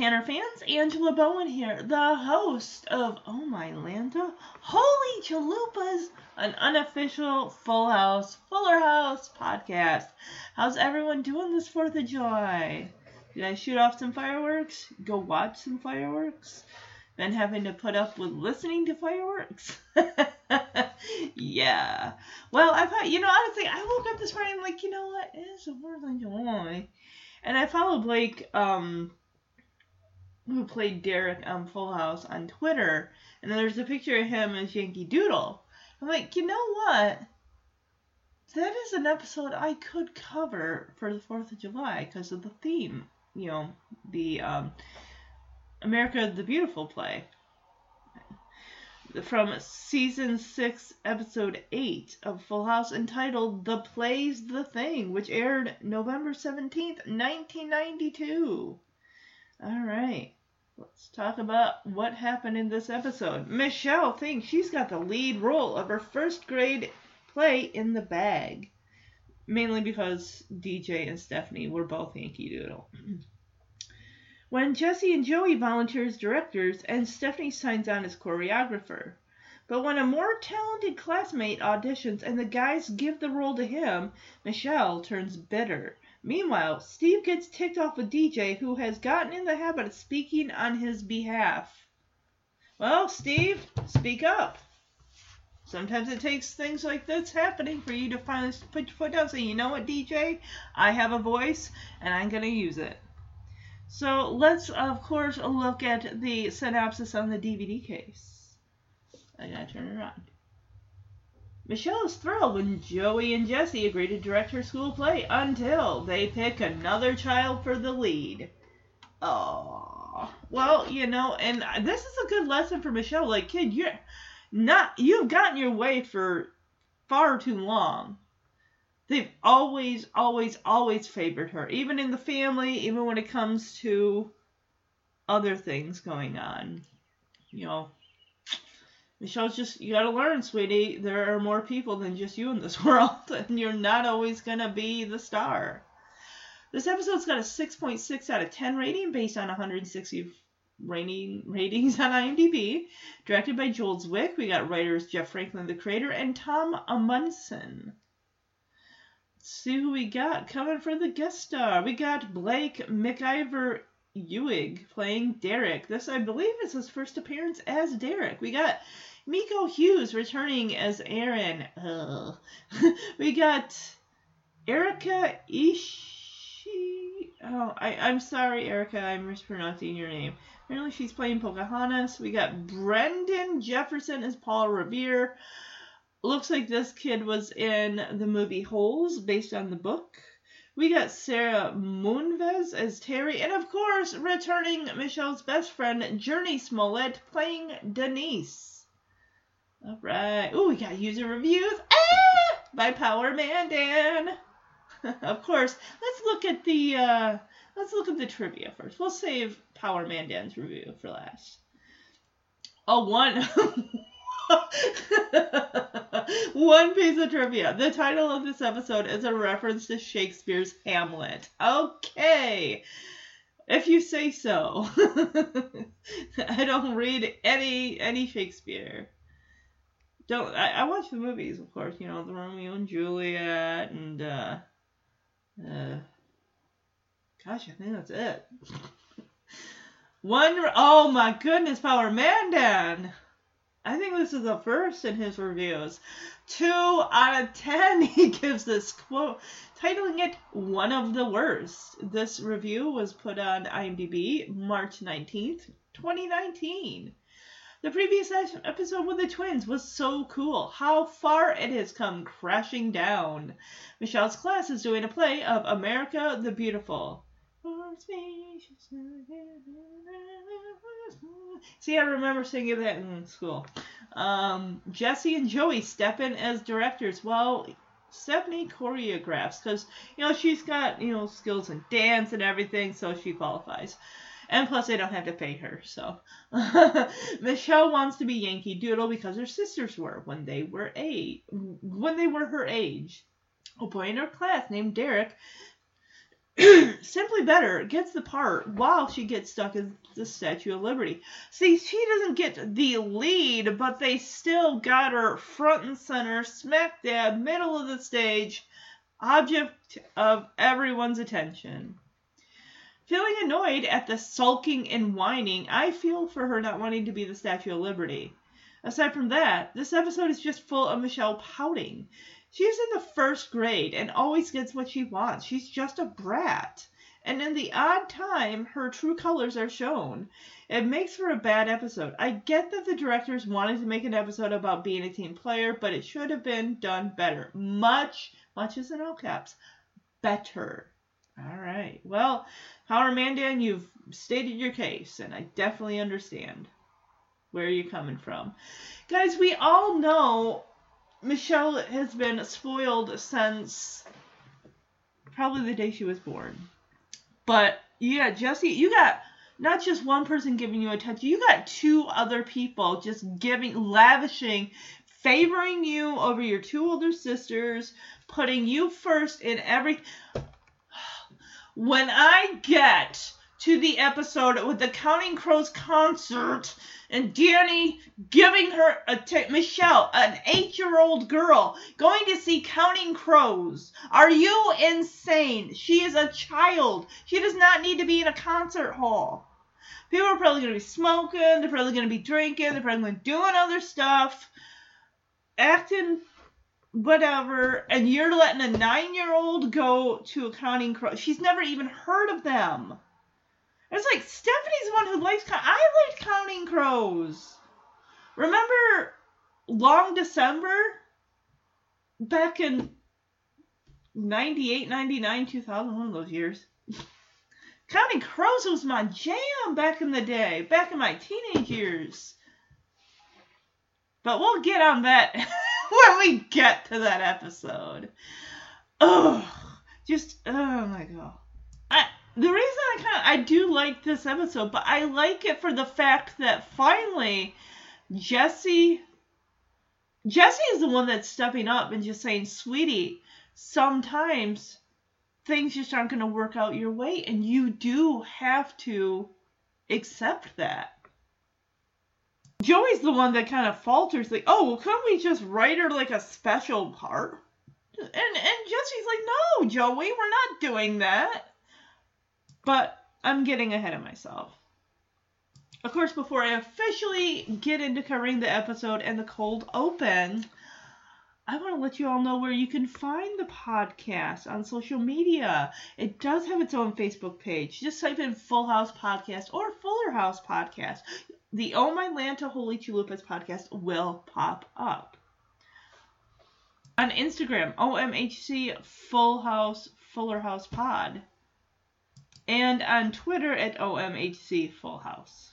Tanner fans. Angela Bowen here, the host of Oh My Lanta, Holy Chalupas, an unofficial Full House, Fuller House podcast. How's everyone doing this 4th of July? Did I shoot off some fireworks? Go watch some fireworks? Been having to put up with listening to fireworks? yeah. Well, I thought, you know, honestly, I woke up this morning like, you know what? It is the 4th of July. And I followed Blake, um, who played Derek on Full House on Twitter, and there's a picture of him as Yankee Doodle. I'm like, you know what? That is an episode I could cover for the Fourth of July because of the theme. You know, the um, America the Beautiful play from season six, episode eight of Full House, entitled "The Play's the Thing," which aired November seventeenth, nineteen ninety-two. All right. Let's talk about what happened in this episode. Michelle thinks she's got the lead role of her first grade play in the bag. Mainly because DJ and Stephanie were both Yankee Doodle. when Jesse and Joey volunteer as directors and Stephanie signs on as choreographer. But when a more talented classmate auditions and the guys give the role to him, Michelle turns bitter. Meanwhile, Steve gets ticked off with DJ, who has gotten in the habit of speaking on his behalf. Well, Steve, speak up. Sometimes it takes things like this happening for you to finally put your foot down and say, you know what, DJ? I have a voice and I'm going to use it. So let's, of course, look at the synopsis on the DVD case. I gotta turn it around. Michelle is thrilled when Joey and Jesse agree to direct her school play until they pick another child for the lead. Oh, well, you know, and this is a good lesson for Michelle. Like, kid, you're not you've gotten your way for far too long. They've always, always, always favored her, even in the family, even when it comes to other things going on. You know, Michelle's just, you gotta learn, sweetie. There are more people than just you in this world, and you're not always gonna be the star. This episode's got a 6.6 out of 10 rating based on 160 rating, ratings on IMDb. Directed by Joel Zwick. We got writers Jeff Franklin, the creator, and Tom Amundsen. Let's see who we got coming for the guest star. We got Blake McIver Ewing playing Derek. This, I believe, is his first appearance as Derek. We got Miko Hughes returning as Aaron. Ugh. we got Erica Ishii. Oh, I, I'm sorry, Erica. I'm mispronouncing your name. Apparently, she's playing Pocahontas. We got Brendan Jefferson as Paul Revere. Looks like this kid was in the movie Holes, based on the book. We got Sarah Moonves as Terry, and of course, returning Michelle's best friend, Jurnee Smollett, playing Denise. All right. Oh, we got user reviews ah! by Power Mandan. of course, let's look at the uh, let's look at the trivia first. We'll save Power Mandan's review for last. Oh, one. One piece of trivia. The title of this episode is a reference to Shakespeare's Hamlet. Okay. If you say so. I don't read any any Shakespeare. Don't I, I watch the movies, of course, you know, the Romeo and Juliet and uh uh gosh, I think that's it. One oh my goodness, Power Mandan. I think this is the first in his reviews. Two out of ten he gives this quote, titling it One of the Worst. This review was put on IMDb March 19th, 2019. The previous episode with the twins was so cool. How far it has come crashing down. Michelle's class is doing a play of America the Beautiful. See, I remember singing that in school. Um, Jesse and Joey step in as directors while Stephanie choreographs because, you know, she's got, you know, skills in dance and everything, so she qualifies. And plus, they don't have to pay her, so. Michelle wants to be Yankee Doodle because her sisters were when they were eight, when they were her age. A boy in her class named Derek Simply Better gets the part while she gets stuck as the Statue of Liberty. See, she doesn't get the lead, but they still got her front and center, smack dab, middle of the stage, object of everyone's attention. Feeling annoyed at the sulking and whining, I feel for her not wanting to be the Statue of Liberty. Aside from that, this episode is just full of Michelle pouting. She's in the first grade and always gets what she wants. She's just a brat. And in the odd time, her true colors are shown. It makes for a bad episode. I get that the directors wanted to make an episode about being a team player, but it should have been done better. Much, much as in all caps, better. All right. Well, Howard Mandan, you've stated your case, and I definitely understand where you're coming from. Guys, we all know Michelle has been spoiled since probably the day she was born. But yeah, Jesse, you got not just one person giving you attention, you got two other people just giving, lavishing, favoring you over your two older sisters, putting you first in every. When I get to the episode with the Counting Crows concert and Danny giving her a t- Michelle, an eight-year-old girl, going to see Counting Crows. Are you insane? She is a child. She does not need to be in a concert hall. People are probably going to be smoking. They're probably going to be drinking. They're probably going to be doing other stuff, acting whatever. And you're letting a nine-year-old go to a Counting Crows. She's never even heard of them. It's like Stephanie's the one who likes. I liked Counting Crows. Remember Long December? Back in 98, 99, 2000, one of those years. Counting Crows was my jam back in the day, back in my teenage years. But we'll get on that when we get to that episode. Oh, just, oh my god. I, the reason I kind of I do like this episode, but I like it for the fact that finally Jesse Jesse is the one that's stepping up and just saying, "Sweetie, sometimes things just aren't going to work out your way and you do have to accept that." Joey's the one that kind of falters like, "Oh, well, couldn't we just write her like a special part?" And and Jesse's like, "No, Joey, we're not doing that." But I'm getting ahead of myself. Of course, before I officially get into covering the episode and the cold open, I want to let you all know where you can find the podcast on social media. It does have its own Facebook page. Just type in Full House Podcast or Fuller House Podcast. The Oh My Lanta Holy Chalupas podcast will pop up. On Instagram, OMHC Full House Fuller House Pod and on Twitter at OMHC Full House.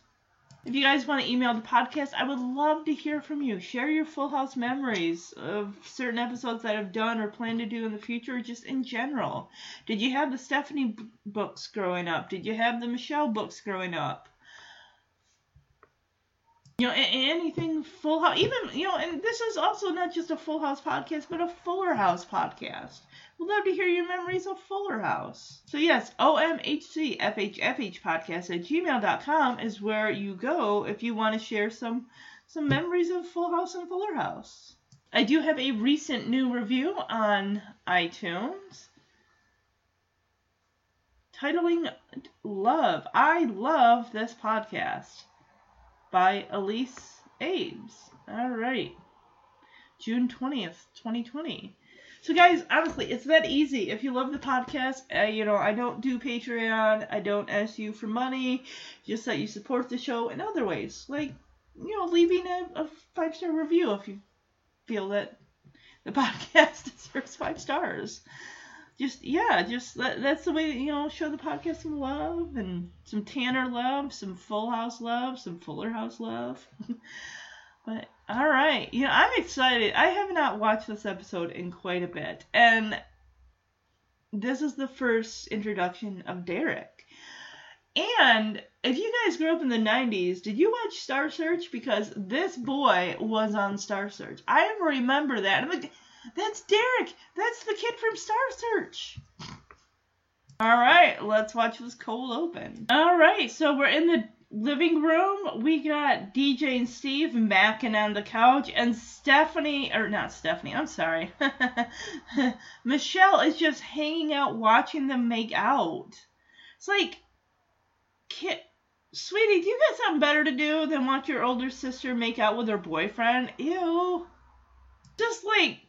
If you guys want to email the podcast, I would love to hear from you. Share your Full House memories of certain episodes that I've done or plan to do in the future, or just in general. Did you have the Stephanie books growing up? Did you have the Michelle books growing up? You know, anything Full House, even, you know, and this is also not just a Full House podcast, but a Fuller House podcast. We'd love to hear your memories of Fuller House. So, yes, OMHCFHFH podcast at gmail.com is where you go if you want to share some, some memories of Full House and Fuller House. I do have a recent new review on iTunes titling Love. I love this podcast by Elise Ames. All right. June 20th, 2020. So, guys, honestly, it's that easy. If you love the podcast, uh, you know, I don't do Patreon. I don't ask you for money. Just that you support the show in other ways. Like, you know, leaving a, a five star review if you feel that the podcast deserves five stars. Just yeah, just that, that's the way you know show the podcast some love and some Tanner love, some Full House love, some Fuller House love. but all right, you know I'm excited. I have not watched this episode in quite a bit, and this is the first introduction of Derek. And if you guys grew up in the 90s, did you watch Star Search? Because this boy was on Star Search. I remember that. I'm like, that's Derek. That's the kid from Star Search. All right, let's watch this cold open. All right, so we're in the living room. We got DJ and Steve macking on the couch, and Stephanie, or not Stephanie, I'm sorry. Michelle is just hanging out watching them make out. It's like, kid, sweetie, do you got something better to do than watch your older sister make out with her boyfriend? Ew. Just like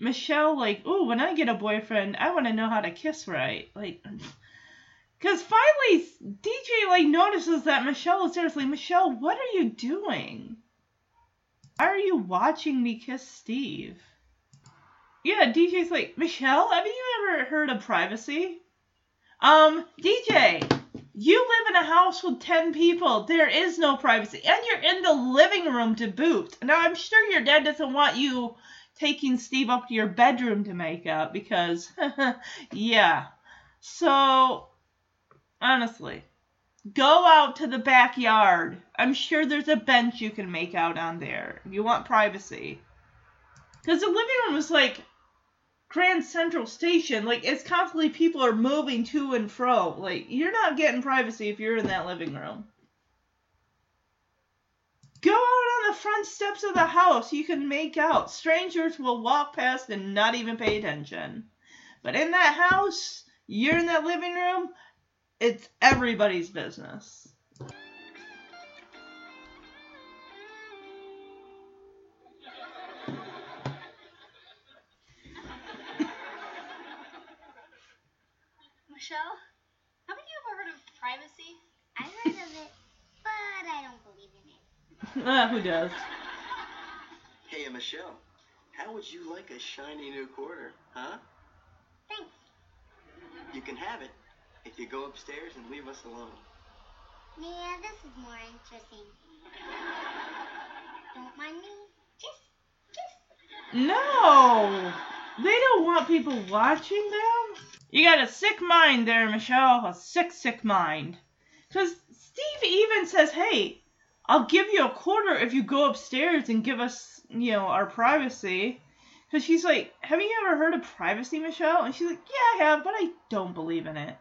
Michelle, like, ooh, when I get a boyfriend, I want to know how to kiss right. Like, because finally DJ like notices that Michelle is seriously, Michelle, what are you doing? Why are you watching me kiss Steve? Yeah, DJ's like, Michelle, have you ever heard of privacy? Um, DJ, you live in a house with 10 people. There is no privacy. And you're in the living room to boot. Now, I'm sure your dad doesn't want you taking Steve up to your bedroom to make out because, yeah. So, honestly, go out to the backyard. I'm sure there's a bench you can make out on there. You want privacy. Because the living room is like Grand Central Station. Like, it's constantly people are moving to and fro. Like, you're not getting privacy if you're in that living room. Go out the front steps of the house. You can make out. Strangers will walk past and not even pay attention. But in that house, you're in that living room, it's everybody's business. Michelle, haven't you ever heard of privacy? I've heard of it, but I don't believe in it. ah, who does? Hey, uh, Michelle, how would you like a shiny new quarter, huh? Thanks. You can have it if you go upstairs and leave us alone. Yeah, this is more interesting. Don't mind me. Kiss, kiss. No! They don't want people watching them? You got a sick mind there, Michelle. A sick, sick mind. Because Steve even says, hey, I'll give you a quarter if you go upstairs and give us, you know, our privacy. Because she's like, have you ever heard of privacy, Michelle? And she's like, yeah, I have, but I don't believe in it.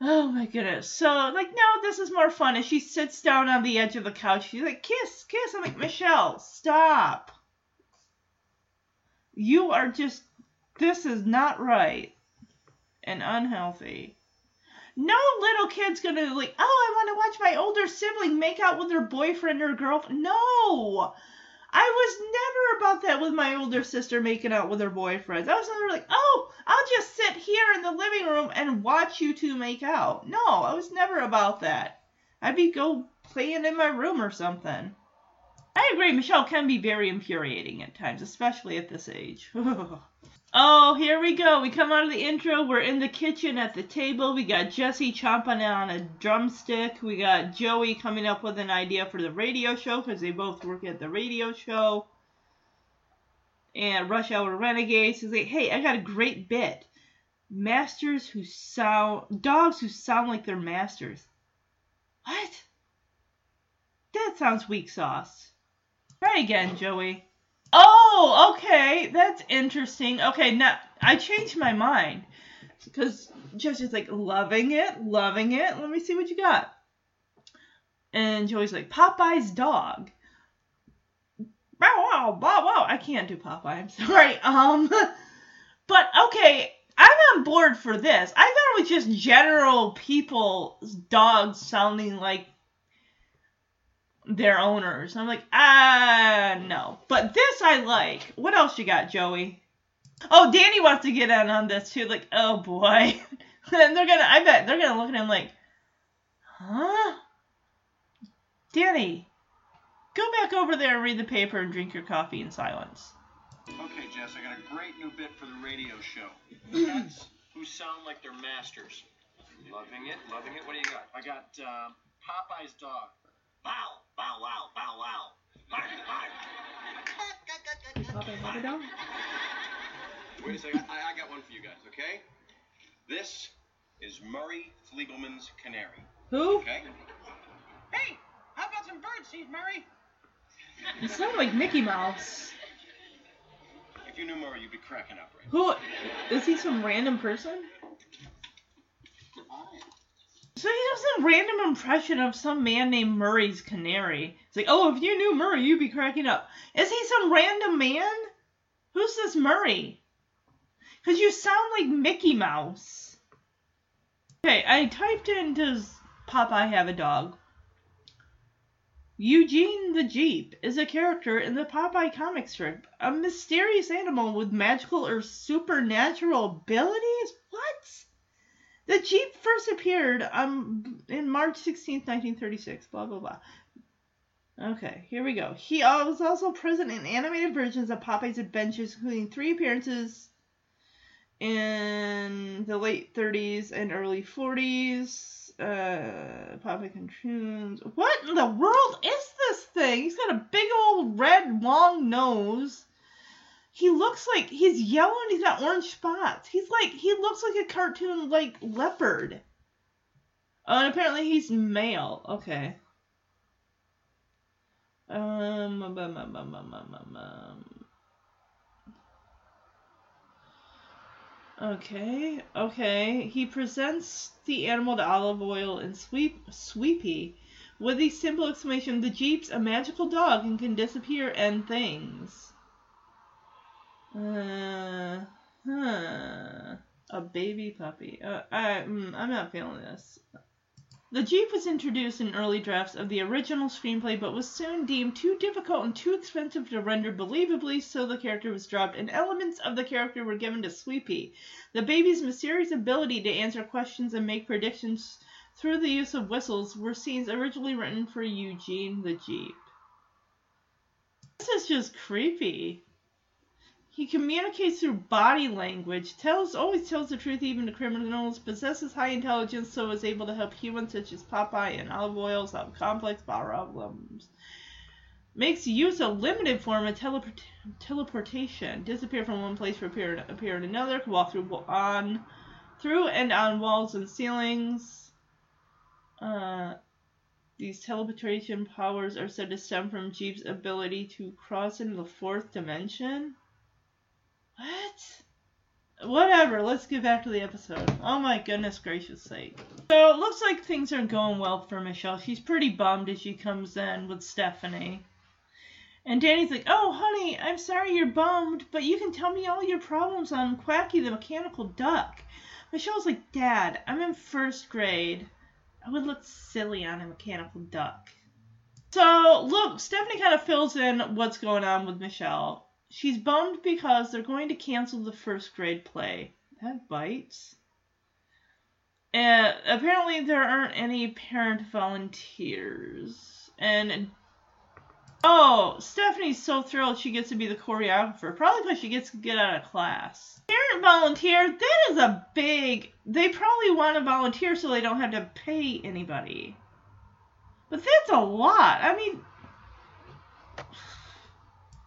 Oh my goodness. So, like, no, this is more fun. And she sits down on the edge of the couch, she's like, kiss, kiss. I'm like, Michelle, stop. You are just, this is not right and unhealthy. No little kid's gonna, like, oh, I want to watch my older sibling make out with her boyfriend or girlfriend. No! I was never about that with my older sister making out with her boyfriends. I was never like, oh, I'll just sit here in the living room and watch you two make out. No, I was never about that. I'd be go playing in my room or something. I agree, Michelle can be very infuriating at times, especially at this age. oh, here we go. We come out of the intro. We're in the kitchen at the table. We got Jesse chomping on a drumstick. We got Joey coming up with an idea for the radio show because they both work at the radio show. And Rush Hour Renegades is like, hey, I got a great bit. Masters who sound dogs who sound like their masters. What? That sounds weak sauce. Try again, Joey. Oh, okay, that's interesting. Okay, now I changed my mind because Jesse's like loving it, loving it. Let me see what you got. And Joey's like Popeye's dog. Wow, wow, wow, wow. I can't do Popeye. I'm sorry. Um, but okay, I'm on board for this. I thought it was just general people's dogs sounding like their owners. I'm like, ah, no. But this I like. What else you got, Joey? Oh, Danny wants to get in on this too. Like, oh boy. and they're gonna, I bet they're gonna look at him like, huh? Danny, go back over there and read the paper and drink your coffee in silence. Okay, Jess, I got a great new bit for the radio show. Pets who sound like they're masters. Loving it, loving it. What do you got? I got uh, Popeye's dog. Bow, bow, wow, bow, wow. Bark, bark. Papa, Papa dog? Wait a second. I, I got one for you guys, okay? This is Murray Fliegelman's canary. Who? Okay? Hey, how about some bird seed, Murray? You sound like Mickey Mouse. If you knew Murray, you'd be cracking up, right? Who is he? Some random person? So he does a random impression of some man named Murray's canary. It's like, oh, if you knew Murray, you'd be cracking up. Is he some random man? Who's this Murray? Because you sound like Mickey Mouse. Okay, I typed in does Popeye have a dog? Eugene the Jeep is a character in the Popeye comic strip, a mysterious animal with magical or supernatural abilities. The Jeep first appeared um, in March 16th, 1936. Blah, blah, blah. Okay, here we go. He was also present in animated versions of Popeye's Adventures, including three appearances in the late 30s and early 40s. Uh, Popeye cartoons. What in the world is this thing? He's got a big old red long nose. He looks like he's yellow and he's got orange spots. He's like he looks like a cartoon like leopard. Oh, and apparently he's male. Okay. Um, um, um, um, um, um, um. Okay, okay. He presents the animal to Olive Oyl and sweep sweepy with the simple exclamation, the Jeep's a magical dog and can disappear and things. Uh, huh. A baby puppy. Uh, I, mm, I'm not feeling this. The Jeep was introduced in early drafts of the original screenplay, but was soon deemed too difficult and too expensive to render believably, so the character was dropped, and elements of the character were given to Sweepy. The baby's mysterious ability to answer questions and make predictions through the use of whistles were scenes originally written for Eugene the Jeep. This is just creepy. He communicates through body language, tells always tells the truth even to criminals, possesses high intelligence, so is able to help humans such as Popeye and Olive Oyl solve complex problems. Makes use of limited form of teleport- teleportation, disappear from one place for appear, appear in another, can walk through on through and on walls and ceilings. Uh, these teleportation powers are said to stem from Jeep's ability to cross into the fourth dimension. What? Whatever, let's get back to the episode. Oh my goodness gracious sake. So it looks like things are going well for Michelle. She's pretty bummed as she comes in with Stephanie. And Danny's like, Oh, honey, I'm sorry you're bummed, but you can tell me all your problems on Quacky the Mechanical Duck. Michelle's like, Dad, I'm in first grade. I would look silly on a mechanical duck. So, look, Stephanie kind of fills in what's going on with Michelle. She's bummed because they're going to cancel the first grade play. That bites. And apparently there aren't any parent volunteers. And oh, Stephanie's so thrilled she gets to be the choreographer. Probably because she gets to get out of class. Parent volunteer, that is a big. They probably want to volunteer so they don't have to pay anybody. But that's a lot. I mean,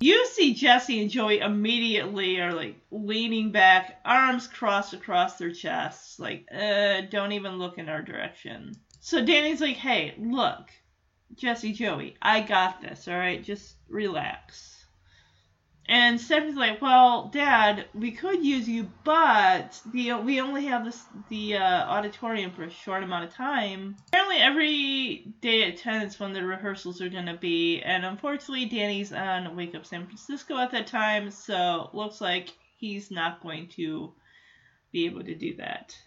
you see Jesse and Joey immediately are like leaning back, arms crossed across their chests, like, uh, don't even look in our direction. So Danny's like, hey, look, Jesse, Joey, I got this, alright? Just relax. And Stephanie's like, well, Dad, we could use you, but the we only have this the uh, auditorium for a short amount of time. Apparently, every day at ten is when the rehearsals are gonna be, and unfortunately, Danny's on Wake Up San Francisco at that time, so looks like he's not going to be able to do that.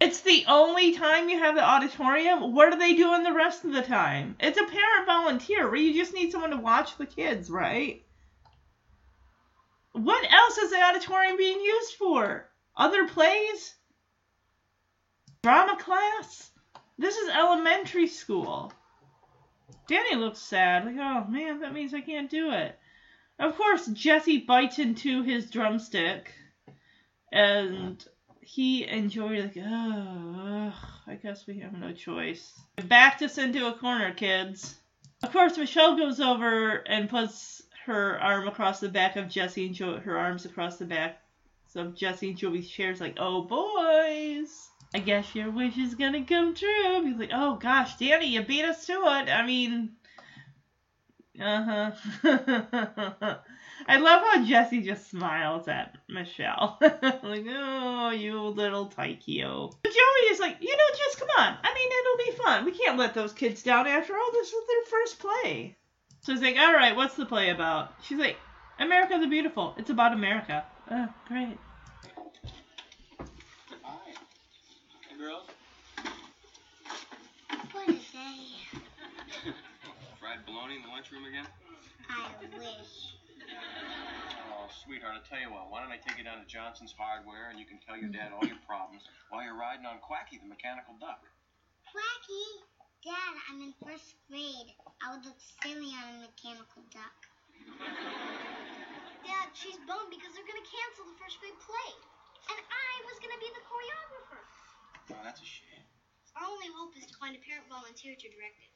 It's the only time you have the auditorium. What are they doing the rest of the time? It's a parent volunteer where you just need someone to watch the kids, right? What else is the auditorium being used for? Other plays? Drama class? This is elementary school. Danny looks sad. Like, oh man, that means I can't do it. Of course, Jesse bites into his drumstick, and he Joey like, oh, I guess we have no choice. Backed us into a corner, kids. Of course, Michelle goes over and puts her arm across the back of Jesse and Joey, her arms across the back of Jesse and Joey's chairs, like, oh, boys. I guess your wish is gonna come true. He's like, oh gosh, Danny, you beat us to it. I mean, uh huh. I love how Jesse just smiles at Michelle. like, oh, you little Taikio. But Joey is like, you know, just come on. I mean, it'll be fun. We can't let those kids down after all. This is their first play. So he's like, all right, what's the play about? She's like, America the Beautiful. It's about America. Oh, great. Hi. Hey, girls. What is they? Fried bologna in the lunchroom again? I wish. Oh, sweetheart, I'll tell you what. Why don't I take you down to Johnson's Hardware and you can tell your dad all your problems while you're riding on Quacky, the mechanical duck. Quacky? Dad, I'm in first grade. I would look silly on a mechanical duck. Dad, she's bummed because they're gonna cancel the first grade play. And I was gonna be the choreographer. Oh, that's a shame. Our only hope is to find a parent volunteer to direct it.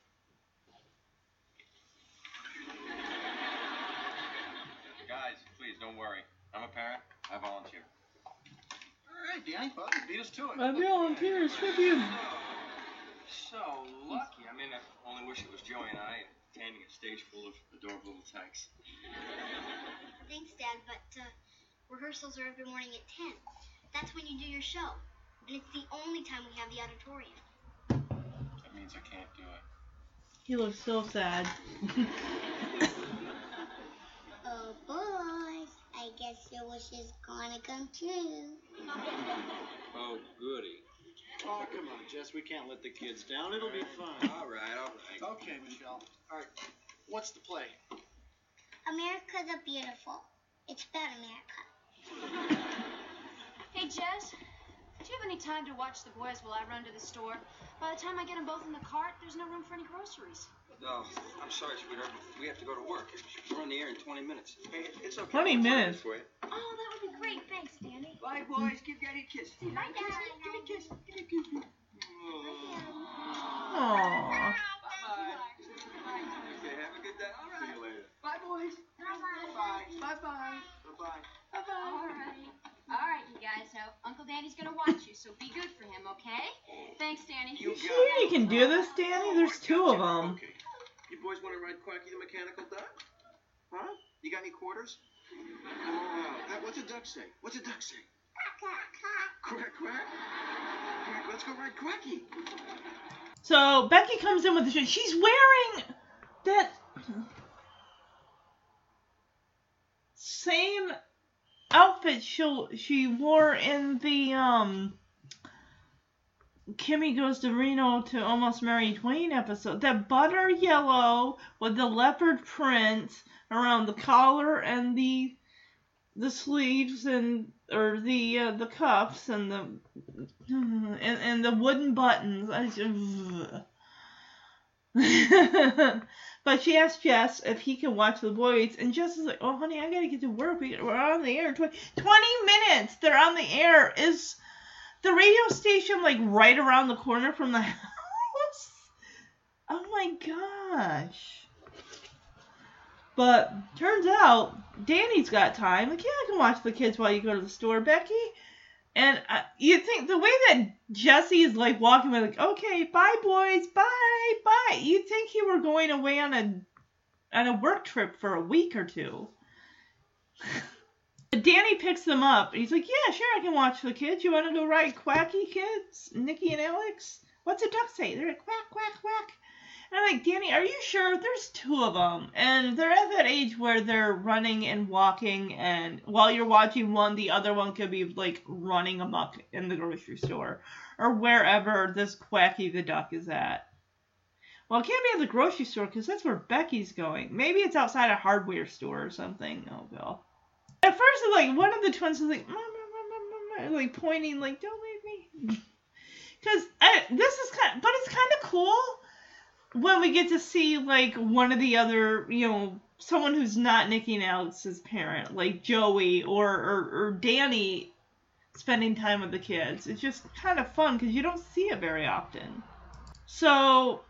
Guys, please don't worry. I'm a parent. I volunteer. All right, Danny. Well, you beat us to it. My volunteers tribute. So lucky. I mean, I only wish it was Joey and I attending a stage full of adorable little tykes. Thanks, Dad, but uh, rehearsals are every morning at 10. That's when you do your show. And it's the only time we have the auditorium. That means I can't do it. He looks so sad. Oh, boys. I guess your wish is gonna come true. Oh, goody. Oh, come on, Jess. We can't let the kids down. It'll be fun. All right, all right. Okay, Michelle. All right. What's the play? America the Beautiful. It's about America. Hey, Jess, do you have any time to watch the boys while I run to the store? By the time I get them both in the cart, there's no room for any groceries. No, I'm sorry, sweetheart. but We have to go to work. We're on the air in 20 minutes. Hey, it's okay. 20 minutes? For you. Oh, that would be great. Thanks, Danny. Bye, boys. Give Daddy a kiss. Bye, Daddy. Give me a kiss. Give me a kiss. Aww. Bye-bye. Okay, have a good day. All right. See you later. Bye, boys. Bye. Bye-bye. Bye-bye. Bye. Bye bye. All right. All right, you guys. So Uncle Danny's gonna watch you, so be good for him, okay? Thanks, Danny. You You sure you can do this, Danny? There's two of them. Okay. You boys want to ride Quacky the mechanical duck? Huh? You got any quarters? Oh, what's a duck say? What's a duck say? Quack, quack. Quack, let's go ride Quacky. So Becky comes in with the shirt. She's wearing that same outfit she she wore in the um Kimmy goes to Reno to almost marry Duane episode. That butter yellow with the leopard print around the collar and the the sleeves and or the uh, the cuffs and the and, and the wooden buttons. I just, but she asked Jess if he can watch the boys, and Jess is like, "Oh, honey, I gotta get to work. We- We're on the air. 20, 20 minutes. They're on the air. Is the radio station like right around the corner from the house? Oh my gosh!" But turns out Danny's got time. Like, yeah, I can watch the kids while you go to the store, Becky. And uh, you think the way that Jesse is like walking by, like, okay, bye boys, bye, bye. You think he were going away on a on a work trip for a week or two. Danny picks them up. And he's like, yeah, sure, I can watch the kids. You want to go ride Quacky kids, Nikki and Alex? What's a duck say? They're like quack, quack, quack. And I'm like, Danny, are you sure? There's two of them, and they're at that age where they're running and walking, and while you're watching one, the other one could be like running amok in the grocery store or wherever this Quacky the duck is at. Well, it can't be at the grocery store because that's where Becky's going. Maybe it's outside a hardware store or something. Oh, Bill. At first, like one of the twins was like, like pointing, like, "Don't leave me." Because this is kind, of, but it's kind of cool when we get to see like one of the other, you know, someone who's not Nikki and Alex's parent, like Joey or or, or Danny, spending time with the kids. It's just kind of fun because you don't see it very often. So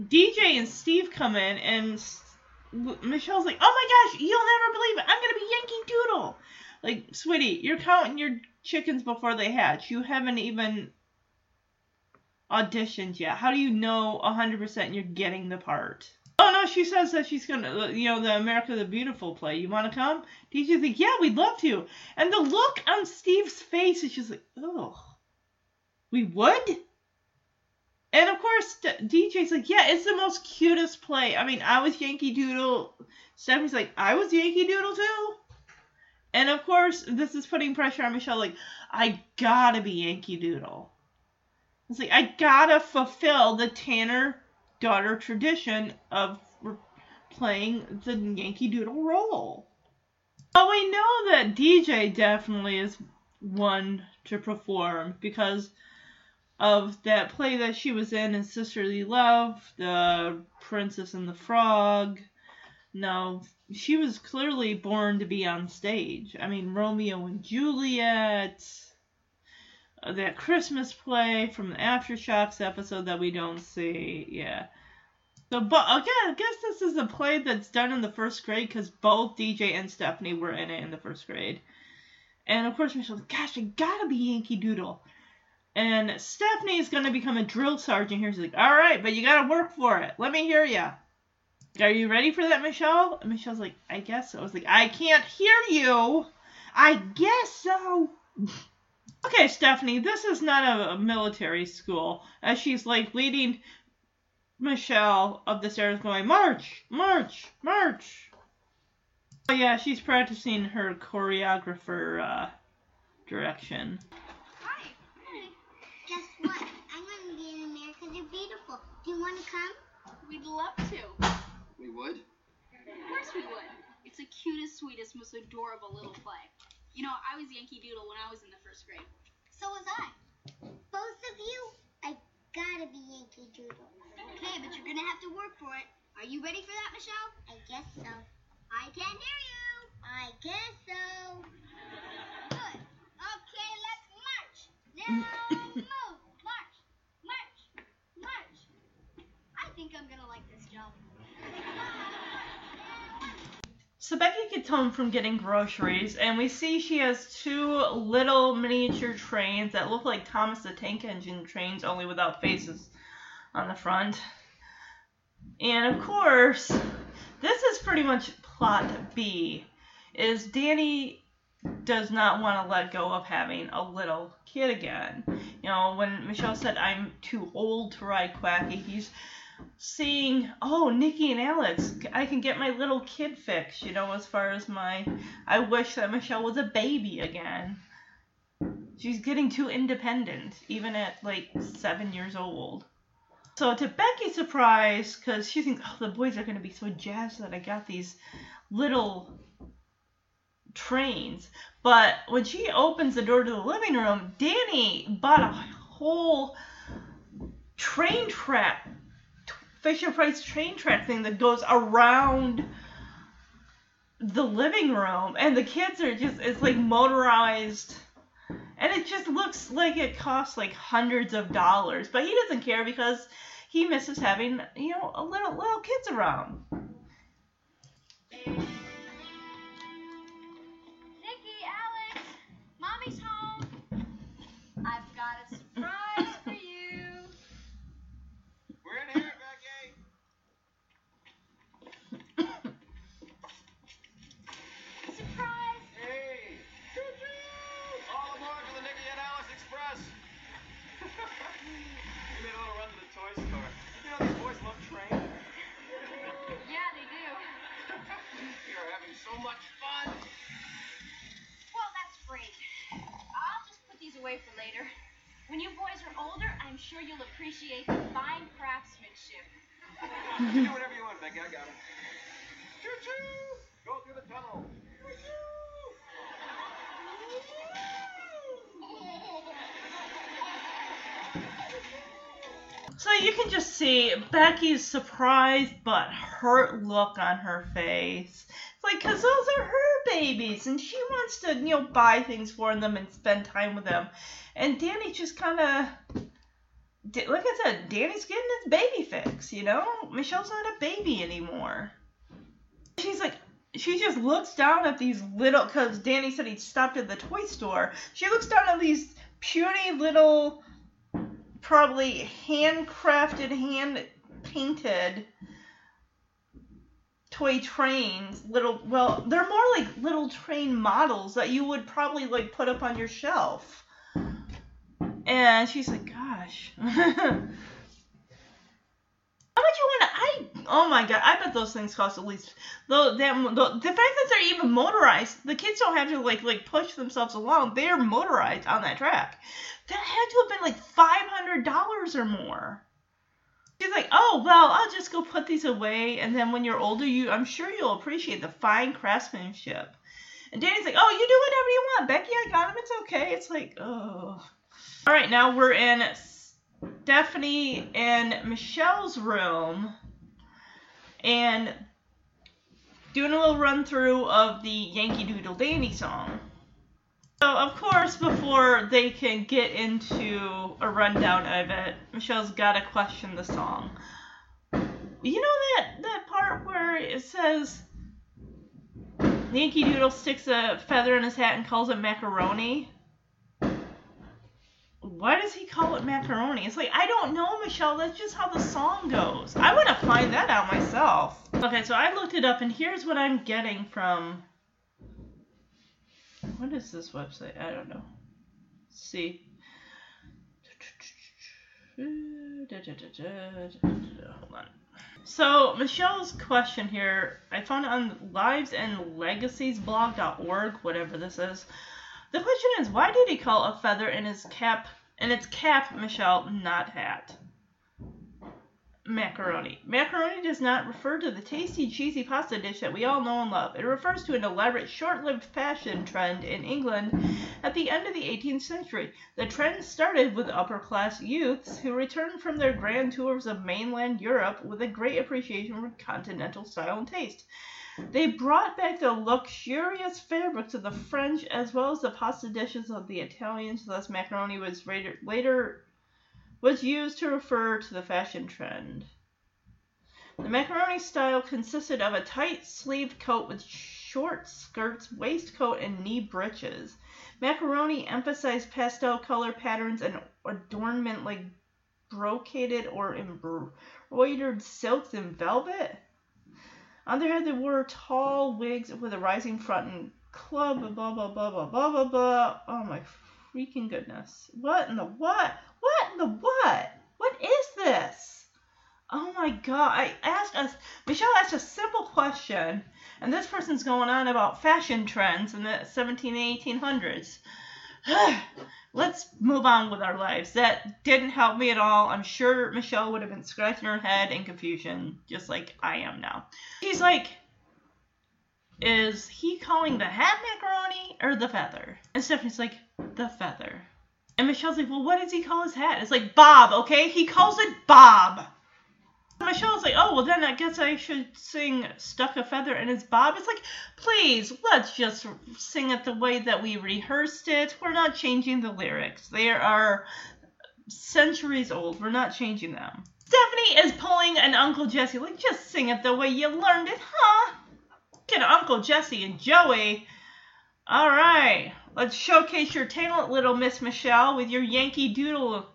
DJ and Steve come in and Michelle's like, "Oh my gosh, you'll never believe it! I'm gonna be Yankee Doodle." Like, sweetie, you're counting your chickens before they hatch. You haven't even auditioned yet. How do you know 100% you're getting the part? Oh no, she says that she's gonna, uh, you know, the America the Beautiful play. You want to come? DJ's like, yeah, we'd love to. And the look on Steve's face is just like, oh, we would? And of course, DJ's like, yeah, it's the most cutest play. I mean, I was Yankee Doodle. Stephanie's like, I was Yankee Doodle too. And of course, this is putting pressure on Michelle. Like, I gotta be Yankee Doodle. It's like I gotta fulfill the Tanner daughter tradition of playing the Yankee Doodle role. But we know that DJ definitely is one to perform because of that play that she was in in Sisterly Love, The Princess and the Frog. No, she was clearly born to be on stage. I mean, Romeo and Juliet, uh, that Christmas play from the Aftershocks episode that we don't see. Yeah. So, but again, I guess this is a play that's done in the first grade because both DJ and Stephanie were in it in the first grade. And of course, Michelle's gosh, it gotta be Yankee Doodle. And Stephanie is gonna become a drill sergeant here. She's like, all right, but you gotta work for it. Let me hear you. Are you ready for that, Michelle? And Michelle's like, I guess so. I was like, I can't hear you. I guess so. okay, Stephanie, this is not a, a military school. As she's like leading Michelle up the stairs, going, March, march, march. Oh, yeah, she's practicing her choreographer uh, direction. Hi. Guess what? I'm gonna be in America the Beautiful. Do you want to come? We'd love to. We would? Of course we would. It's the cutest, sweetest, most adorable little play. You know, I was Yankee Doodle when I was in the first grade. So was I. Both of you? I gotta be Yankee Doodle. Okay, but you're gonna have to work for it. Are you ready for that, Michelle? I guess so. I can't hear you. I guess so. Good. Okay, let's march. Now move. March. March. March. I think I'm gonna like this job. So Becky gets home from getting groceries, and we see she has two little miniature trains that look like Thomas the Tank Engine trains, only without faces on the front. And of course, this is pretty much plot B. Is Danny does not want to let go of having a little kid again. You know, when Michelle said I'm too old to ride Quacky, he's seeing, oh, Nikki and Alex, I can get my little kid fix, you know, as far as my. I wish that Michelle was a baby again. She's getting too independent, even at like seven years old. So, to Becky's surprise, because she thinks, oh, the boys are going to be so jazzed that I got these little trains. But when she opens the door to the living room, Danny bought a whole train track Fisher Price train track thing that goes around the living room, and the kids are just it's like motorized, and it just looks like it costs like hundreds of dollars. But he doesn't care because he misses having you know a little little kids around. See Becky's surprised but hurt look on her face. It's like, because those are her babies, and she wants to, you know, buy things for them and spend time with them. And Danny just kind of, like I said, Danny's getting his baby fix, you know? Michelle's not a baby anymore. She's like, she just looks down at these little, because Danny said he stopped at the toy store. She looks down at these puny little probably handcrafted, hand painted toy trains. Little, well, they're more like little train models that you would probably like put up on your shelf. And she's like, gosh. How much you want to? I oh my god! I bet those things cost at least the them the, the fact that they're even motorized. The kids don't have to like like push themselves along. They're motorized on that track. That had to have been like five hundred dollars or more. She's like, oh well, I'll just go put these away, and then when you're older, you I'm sure you'll appreciate the fine craftsmanship. And Danny's like, oh, you do whatever you want, Becky. I got him. It's okay. It's like, oh. All right, now we're in Stephanie and Michelle's room and doing a little run through of the Yankee Doodle Dandy song. So, of course, before they can get into a rundown of it, Michelle's got to question the song. You know that, that part where it says Yankee Doodle sticks a feather in his hat and calls it macaroni? Why does he call it macaroni? It's like, I don't know, Michelle. That's just how the song goes. I want to find that out myself. Okay, so I looked it up, and here's what I'm getting from. What is this website? I don't know. Let's see. Hold on. So Michelle's question here, I found it on livesandlegaciesblog.org, whatever this is. The question is, why did he call a feather in his cap and it's cap, Michelle, not hat. Macaroni. Macaroni does not refer to the tasty, cheesy pasta dish that we all know and love. It refers to an elaborate, short lived fashion trend in England at the end of the 18th century. The trend started with upper class youths who returned from their grand tours of mainland Europe with a great appreciation for continental style and taste. They brought back the luxurious fabrics of the French as well as the pasta dishes of the Italians. Thus, macaroni was later, later was used to refer to the fashion trend. The macaroni style consisted of a tight sleeved coat with short skirts, waistcoat, and knee breeches. Macaroni emphasized pastel color patterns and adornment like brocaded or embroidered silks and velvet. On their head, they wore tall wigs with a rising front and club, blah, blah, blah, blah, blah, blah, blah. Oh my freaking goodness. What in the what? What in the what? What is this? Oh my god. I asked us, Michelle asked a simple question, and this person's going on about fashion trends in the 17 and 1800s. let's move on with our lives. That didn't help me at all. I'm sure Michelle would have been scratching her head in confusion, just like I am now. He's like, is he calling the hat macaroni or the feather? And Stephanie's like, the feather. And Michelle's like, well, what does he call his hat? It's like Bob, okay? He calls it Bob. Michelle's like, oh, well, then I guess I should sing Stuck a Feather in His Bob. It's like, please, let's just sing it the way that we rehearsed it. We're not changing the lyrics. They are centuries old. We're not changing them. Stephanie is pulling an Uncle Jesse. Like, just sing it the way you learned it, huh? Get Uncle Jesse and Joey. All right, let's showcase your talent, little Miss Michelle, with your Yankee Doodle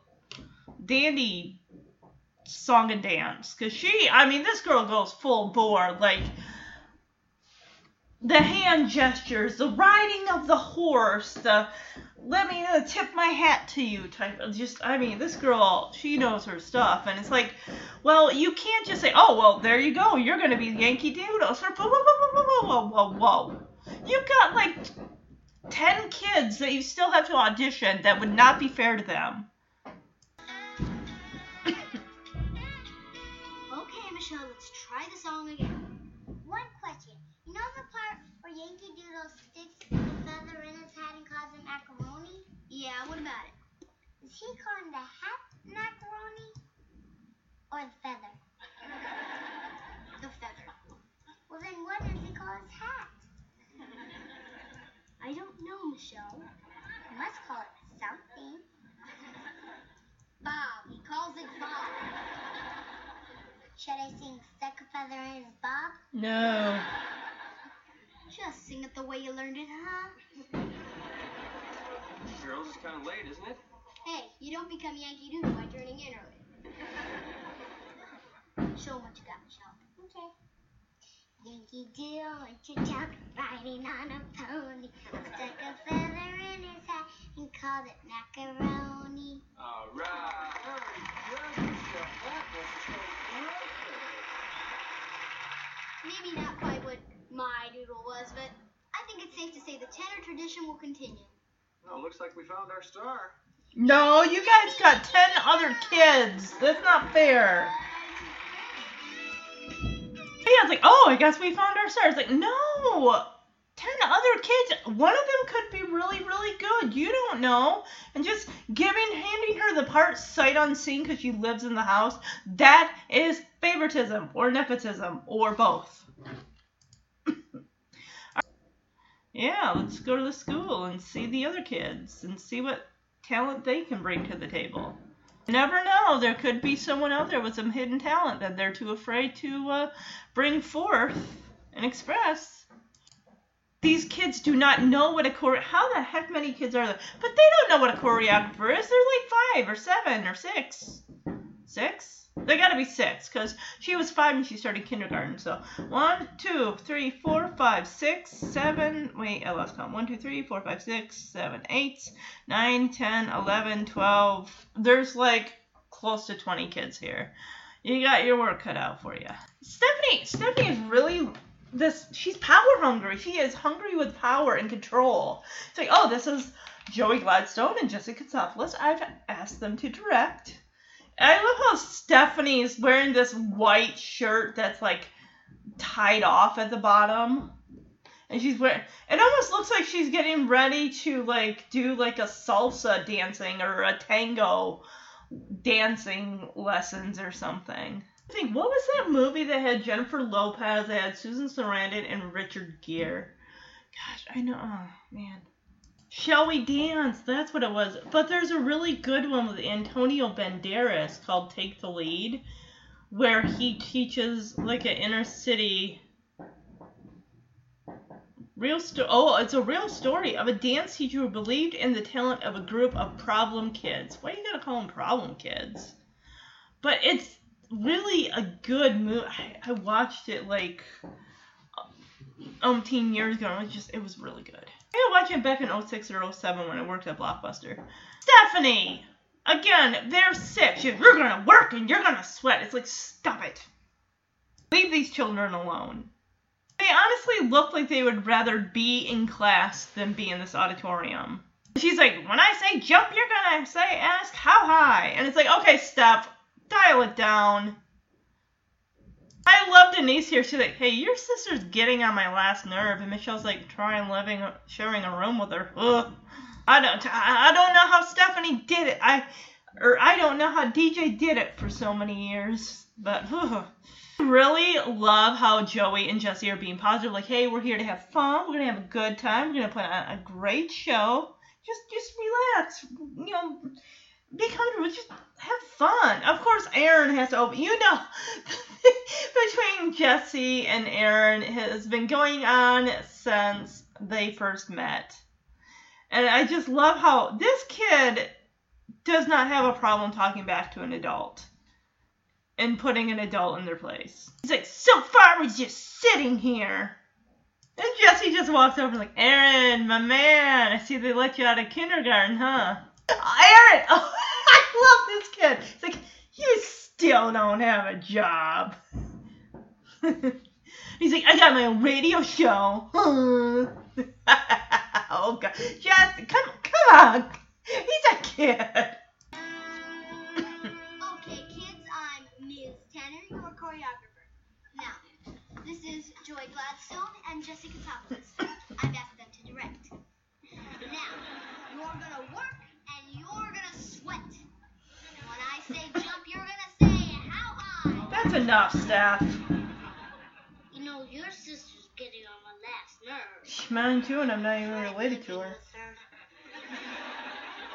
dandy song and dance. Because she i mean this girl goes full bore like the hand gestures the riding of the horse the let me uh, tip my hat to you type of just i mean this girl she knows her stuff. And it's like well you can't just say oh well there you go you're gonna be yankee doodle so whoa whoa whoa whoa whoa whoa whoa you've got like 10 kids that you still have to audition that would not be fair to them Michelle, let's try the song again. One question. You know the part where Yankee Doodle sticks the feather in his hat and calls it macaroni? Yeah, what about it? Is he calling the hat macaroni? or the feather? The feather. Well, then what does he call his hat? I don't know, Michelle. He must call it something. Bob. He calls it Bob. Should I sing Stuck a Feather in His Bob? No. Just sing it the way you learned it, huh? Girls, it's kind of late, isn't it? Hey, you don't become Yankee Doodle by turning in early. Show 'em what you got, Michelle. Okay. Yankee Doodle went to town riding on a pony. Stuck a feather in his hat and called it macaroni. All right. Very good, Michelle. That was so Maybe not quite what my doodle was, but I think it's safe to say the Tanner tradition will continue. Well, looks like we found our star. No, you guys got 10 other kids. That's not fair. Yeah, it's like, oh, I guess we found our star. It's like, no. 10 other kids. One of them could be really, really good. You don't know. And just giving, handing her the part sight unseen because she lives in the house, that is favoritism or nepotism or both. yeah, let's go to the school and see the other kids and see what talent they can bring to the table. Never know. There could be someone out there with some hidden talent that they're too afraid to uh, bring forth and express. These kids do not know what a chore. How the heck many kids are there? But they don't know what a choreographer is. They're like five or seven or six. Six? They gotta be six, because she was five and she started kindergarten. So one, two, three, four, five, six, seven. Wait, I lost count. One, two, three, four, five, six, seven, eight, nine, ten, eleven, twelve. There's like close to 20 kids here. You got your work cut out for you. Stephanie, Stephanie is really this. She's power hungry. She is hungry with power and control. It's like, oh, this is Joey Gladstone and Jesse Katsopolis. I've asked them to direct. I love how Stephanie's wearing this white shirt that's like tied off at the bottom. And she's wearing it almost looks like she's getting ready to like do like a salsa dancing or a tango dancing lessons or something. I think what was that movie that had Jennifer Lopez, that had Susan Sarandon and Richard Gere? Gosh, I know. Oh man. Shall we dance? That's what it was. But there's a really good one with Antonio Banderas called Take the Lead, where he teaches like an inner city real sto- Oh, it's a real story of a dance teacher who believed in the talent of a group of problem kids. Why you gotta call them problem kids? But it's really a good movie. I, I watched it like umpteen years ago. It was just it was really good. I watched it back in 06 or 07 when I worked at Blockbuster. Stephanie! Again, they're sick. You're gonna work and you're gonna sweat. It's like, stop it. Leave these children alone. They honestly look like they would rather be in class than be in this auditorium. She's like, when I say jump, you're gonna say ask how high. And it's like, okay, Steph, dial it down. I love Denise here. She's like, hey, your sister's getting on my last nerve. And Michelle's like, trying living, sharing a room with her. Ugh. I don't, I don't know how Stephanie did it. I, or I don't know how DJ did it for so many years. But, ugh. Really love how Joey and Jesse are being positive. Like, hey, we're here to have fun. We're gonna have a good time. We're gonna put on a great show. Just, just relax. You know, be comfortable. Just have fun. Of course, Aaron has to open. You know, between Jesse and Aaron has been going on since they first met. And I just love how this kid does not have a problem talking back to an adult and putting an adult in their place. He's like, so far we're just sitting here. And Jesse just walks over like, Aaron, my man, I see they let you out of kindergarten, huh? Aaron! Oh, I love this kid. It's like, you still don't have a job. He's like, I got my own radio show. oh god, Jesse, come, come on. He's a kid. Okay, kids, I'm Ms. Tanner, your choreographer. Now, this is Joey Gladstone and Jesse Katsopolis. I've asked them to direct. Now, you're gonna work and you're gonna sweat. When I say jump, you're gonna say how That's enough, Steph. You know, your sister's getting on my last nerve. Shh, Mine too, and I'm not even related to her.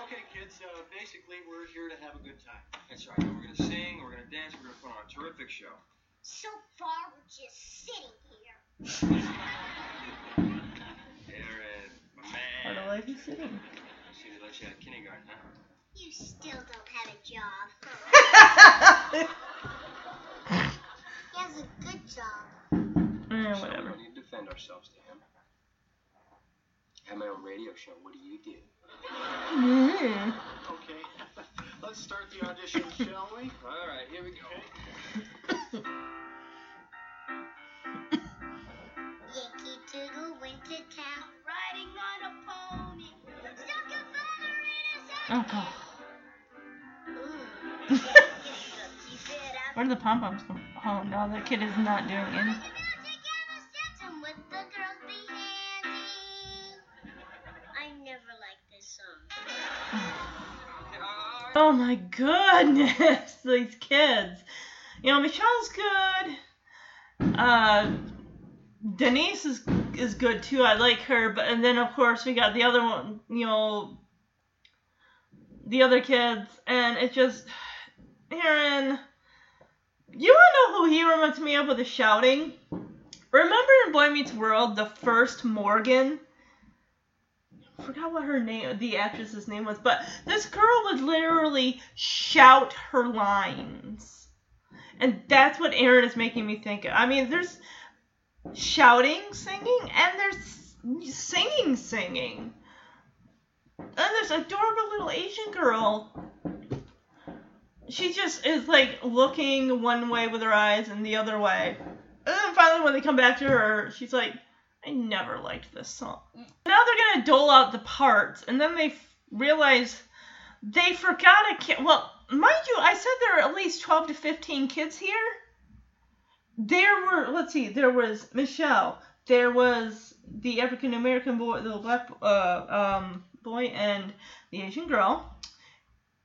Okay, kids. Uh, basically, we're here to have a good time. That's right. We're gonna sing. We're gonna dance. We're gonna put on a terrific show. So far, we're just sitting here. Aaron, my What man. a life he's sitting. See, they let you out of kindergarten, huh? You still don't have a job. He has a good job. Eh, So whatever. we need to defend ourselves to him. I have my own radio show. What do you do? Mm. Okay. Let's start the audition, shall we? All right, here we go. Yankee Doodle went to town riding on a pony. Stuck a feather in his Oh. God. Where did the pom poms come? Oh no, that kid is not doing With any. the music and the steps and with the girls be handy. I never liked this song. Oh my goodness, these kids. You know, Michelle's good. Uh, Denise is is good too. I like her, but and then of course we got the other one. You know, the other kids, and it just Aaron. You wanna know who he reminds me of with the shouting? Remember in Boy Meets World, the first Morgan? I forgot what her name, the actress's name was, but this girl would literally shout her lines. And that's what Aaron is making me think of. I mean, there's shouting, singing, and there's singing, singing. And this adorable little Asian girl. She just is like looking one way with her eyes and the other way. And then finally, when they come back to her, she's like, I never liked this song. Now they're gonna dole out the parts, and then they f- realize they forgot a kid. Well, mind you, I said there are at least 12 to 15 kids here. There were, let's see, there was Michelle, there was the African American boy, the black uh, um, boy, and the Asian girl,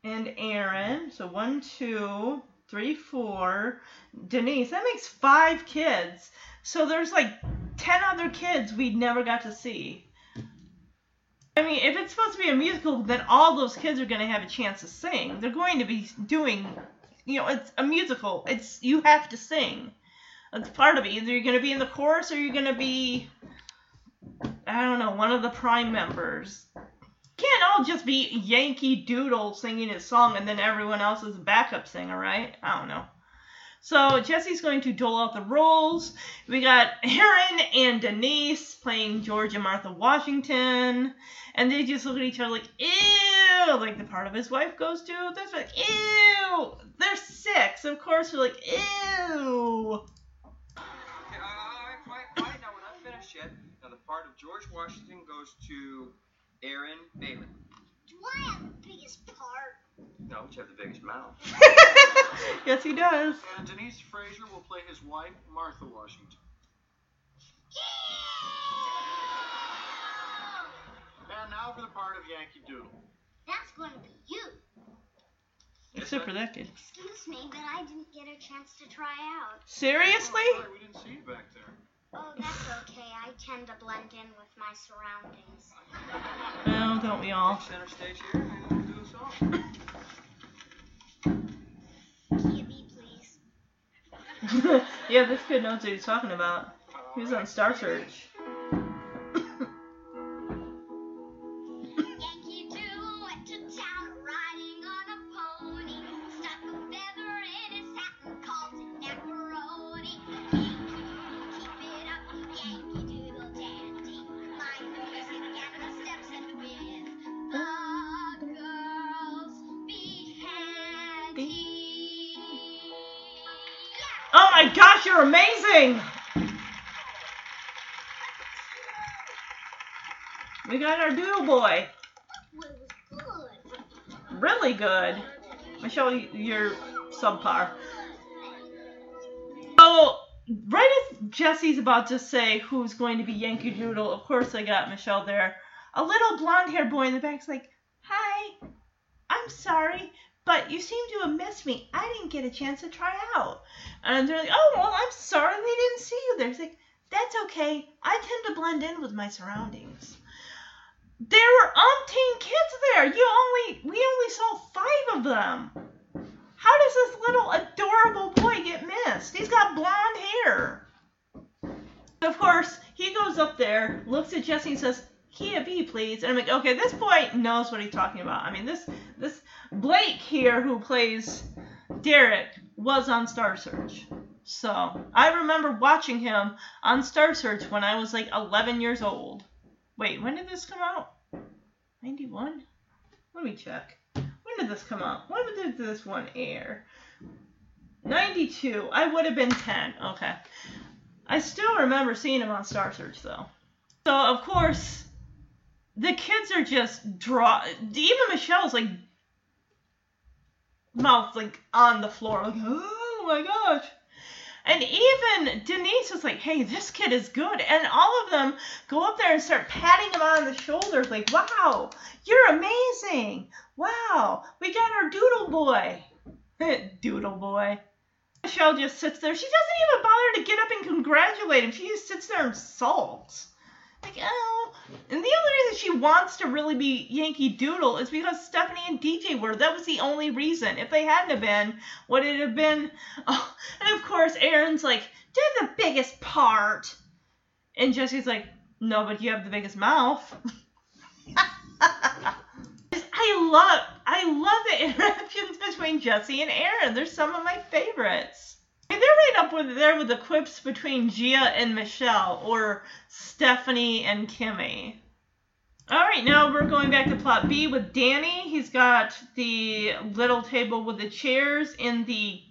and Aaron. So one, two, three, four. Denise. That makes five kids. So there's like 10 other kids we never got to see. I mean, if it's supposed to be a musical, then all those kids are going to have a chance to sing. They're going to be doing, you know, it's a musical. It's you have to sing. That's part of it. Either you're going to be in the chorus or you're going to be, I don't know, one of the prime members. Can't all just be Yankee Doodle singing his song and then everyone else is a backup singer, right? I don't know. So Jesse's going to dole out the roles. We got Aaron and Denise playing George and Martha Washington, and they just look at each other like, ew, like the part of his wife goes to. That's like, ew. They're six, of course. We're like, ew. Okay, all right, quiet, quiet. Now we're not finished yet. Now the part of George Washington goes to Aaron Bailey. Do I have the biggest part? No, but you have the biggest mouth. yes, he does. And Denise Frazer will play his wife, Martha Washington. Yeah! And now for the part of Yankee Doodle. That's going to be you. Except for that kid. Excuse me, but I didn't get a chance to try out. Seriously? Oh, sorry, we didn't see you back there. Oh, that's okay. I tend to blend in with my surroundings. No, don't we all? Center stage here, and we'll do a song. Gibby, please. yeah, this kid knows what he's talking about. He was on Star Search. You're amazing! We got our doodle boy. Really good. Michelle, you're subpar. So, right as Jesse's about to say who's going to be Yankee Doodle, of course I got Michelle there. A little blonde haired boy in the back's like, Hi, I'm sorry, but you seem to have missed me. I didn't get a chance to try out. And they're like, oh, well, I'm sorry they didn't see you there. It's like, that's okay. I tend to blend in with my surroundings. There were umpteen kids there. You only, we only saw five of them. How does this little adorable boy get missed? He's got blonde hair. Of course, he goes up there, looks at Jesse and says, Key a B, please. And I'm like, okay, this boy knows what he's talking about. I mean, this this Blake here who plays Derek was on Star Search. So I remember watching him on Star Search when I was like 11 years old. Wait, when did this come out? 91? Let me check. When did this come out? When did this one air? 92. I would have been 10. Okay. I still remember seeing him on Star Search though. So of course, the kids are just draw. Even Michelle's like mouth like on the floor, like oh my gosh. And even Denise is like, hey, this kid is good. And all of them go up there and start patting him on the shoulders, like, wow, you're amazing. Wow, we got our doodle boy. doodle boy. Michelle just sits there. She doesn't even bother to get up and congratulate him. She just sits there and sulks. Like, oh. And the only reason she wants to really be Yankee Doodle is because Stephanie and DJ were. That was the only reason. If they hadn't have been, what would it have been? Oh. And of course, Aaron's like, "They're the biggest part," and Jesse's like, "No, but you have the biggest mouth." I love, I love the interactions between Jesse and Aaron. They're some of my favorites. They're right up with there with the quips between Gia and Michelle or Stephanie and Kimmy. All right, now we're going back to plot B with Danny. He's got the little table with the chairs in the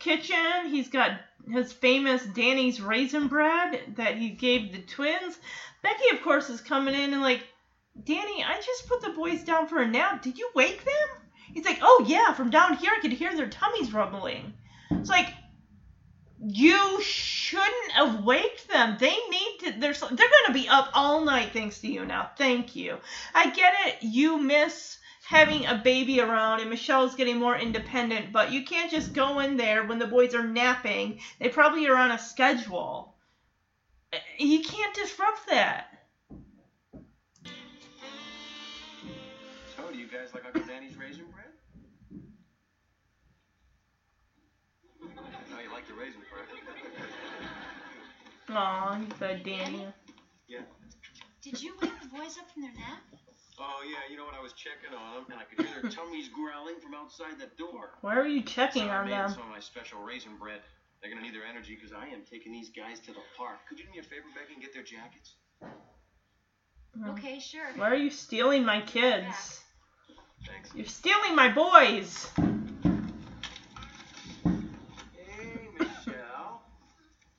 kitchen. He's got his famous Danny's raisin bread that he gave the twins. Becky, of course, is coming in and like, Danny, I just put the boys down for a nap. Did you wake them? He's like, Oh yeah, from down here I could hear their tummies rumbling. It's like, you shouldn't have waked them. They need to. They're they're going to be up all night thanks to you now. Thank you. I get it. You miss having a baby around, and Michelle's getting more independent. But you can't just go in there when the boys are napping. They probably are on a schedule. Eh, you can't disrupt that. So, do you guys like Uncle Danny's raisin bread? No, you like the raisin bread. Aw, he said Danny. Yeah. Did you wake the boys up from their nap? Oh yeah, you know what? I was checking on them, and I could hear their tummies growling from outside the door. Why are you checking so I on made them? some of my special raisin bread. They're gonna need their energy because I am taking these guys to the park. Could you do me a favor, Becky, and get their jackets? Hmm. Okay, sure. Why are you stealing my kids? Thanks. You're stealing my boys. Hey, Michelle.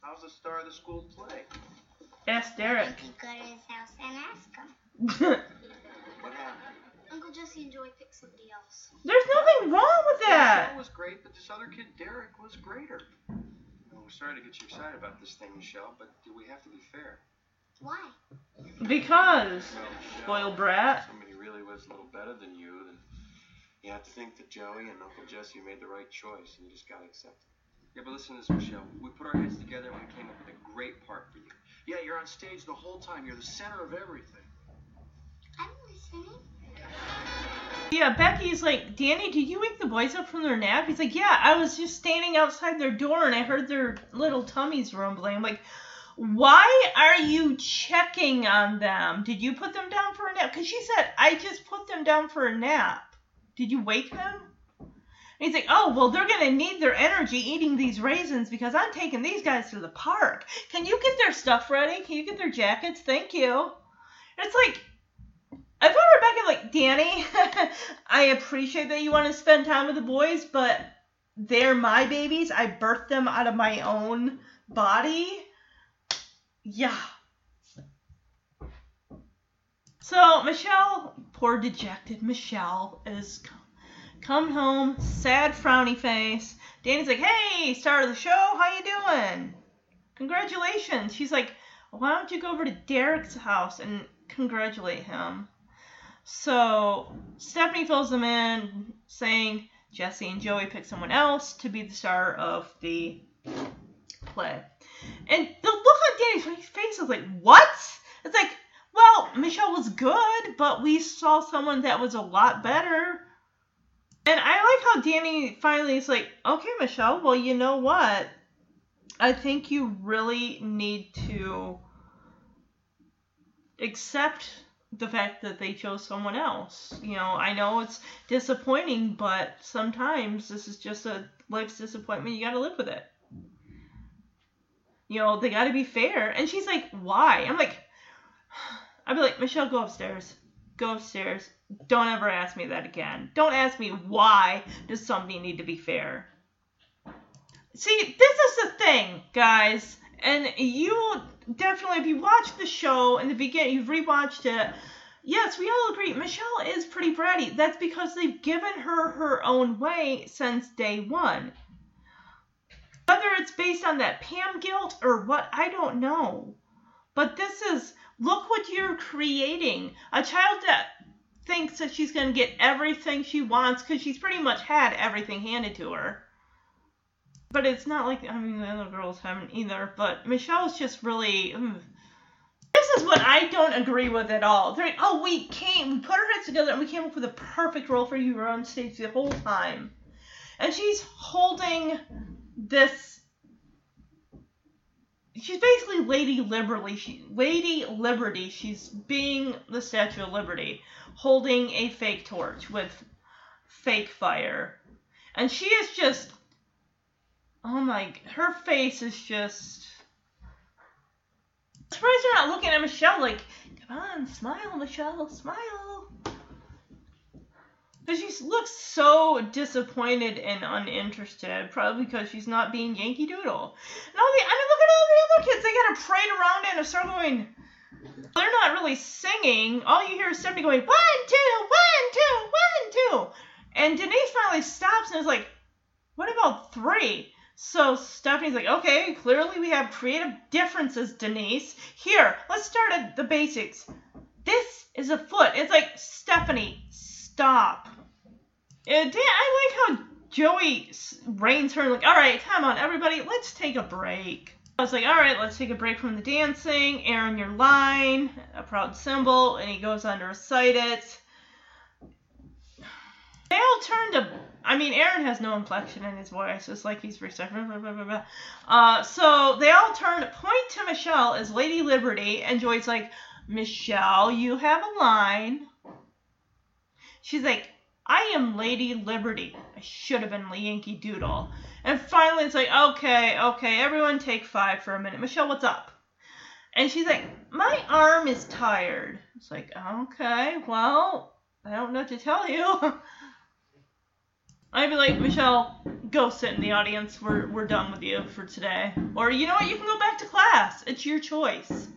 How's the star of the school play? Ask Derek. You go to his house and ask him. What happened? Uncle Jesse and Joey picked somebody else. There's nothing wrong with that. Michelle was great, but this other kid, Derek, was greater. Well, we're sorry to get you excited about this thing, Michelle, but do we have to be fair. Why? Because, Well, Michelle, spoiled brat. somebody really was a little better than you, then you have to think that Joey and Uncle Jesse made the right choice, and you just gotta accept it. Yeah, but listen to this, Michelle. We put our heads together and we came up with a great part for you. Yeah, you're on stage the whole time. You're the center of everything. I'm listening. Yeah, Becky's like, Danny, did you wake the boys up from their nap? He's like, Yeah, I was just standing outside their door and I heard their little tummies rumbling. I'm like, why are you checking on them? Did you put them down for a nap? Because she said, I just put them down for a nap. Did you wake them? And he's like, Oh, well, they're going to need their energy eating these raisins because I'm taking these guys to the park. Can you get their stuff ready? Can you get their jackets? Thank you. And it's like, I thought Rebecca like Danny. I appreciate that you want to spend time with the boys, but they're my babies. I birthed them out of my own body. Yeah. So Michelle, poor dejected Michelle, is come home, sad frowny face. Danny's like, "Hey, star of the show, how you doing? Congratulations." She's like, "Why don't you go over to Derek's house and congratulate him?" So Stephanie fills them in, saying Jesse and Joey pick someone else to be the star of the play. And the look on Danny's face is like, what? It's like, well, Michelle was good, but we saw someone that was a lot better. And I like how Danny finally is like, okay, Michelle, well, you know what? I think you really need to accept the fact that they chose someone else. You know, I know it's disappointing, but sometimes this is just a life's disappointment. You got to live with it. You know, they got to be fair. And she's like, why? I'm like, I'd be like, Michelle, go upstairs. Go upstairs. Don't ever ask me that again. Don't ask me why does something need to be fair. See, this is the thing, guys. And you definitely, if you watch the show in the beginning, you've rewatched it. Yes, we all agree. Michelle is pretty bratty. That's because they've given her her own way since day one. Whether it's based on that Pam guilt or what, I don't know. But this is look what you're creating. A child that thinks that she's going to get everything she wants because she's pretty much had everything handed to her. But it's not like, I mean, the other girls haven't either. But Michelle's just really. Ugh. This is what I don't agree with at all. They're like, oh, we came, we put our heads together and we came up with a perfect role for you. You were on stage the whole time. And she's holding this she's basically Lady Liberty. She, Lady Liberty. She's being the Statue of Liberty, holding a fake torch with fake fire, and she is just. Oh my! Her face is just. I'm surprised you're not looking at Michelle like, come on, smile, Michelle, smile. But she looks so disappointed and uninterested, probably because she's not being Yankee Doodle. No, the, I mean, look at all the other kids. They got to parade around in a circle going. They're not really singing. All you hear is Stephanie going, one, two, one, two, one, two. And Denise finally stops and is like, what about three? So Stephanie's like, okay, clearly we have creative differences, Denise. Here, let's start at the basics. This is a foot. It's like, Stephanie, stop. And I like how Joey reins her like, all right, come on, everybody, let's take a break. I was like, all right, let's take a break from the dancing. Aaron, your line, a proud symbol, and he goes on to recite it. They all turn to. I mean, Aaron has no inflection in his voice. It's like he's reciting. Uh, so they all turn, point to Michelle as Lady Liberty, and Joey's like, Michelle, you have a line. She's like, I am Lady Liberty. I should have been Yankee Doodle. And finally, it's like, okay, okay, everyone take five for a minute. Michelle, what's up? And she's like, my arm is tired. It's like, okay, well, I don't know what to tell you. I'd be like, Michelle, go sit in the audience. We're, we're done with you for today. Or, you know what, you can go back to class. It's your choice.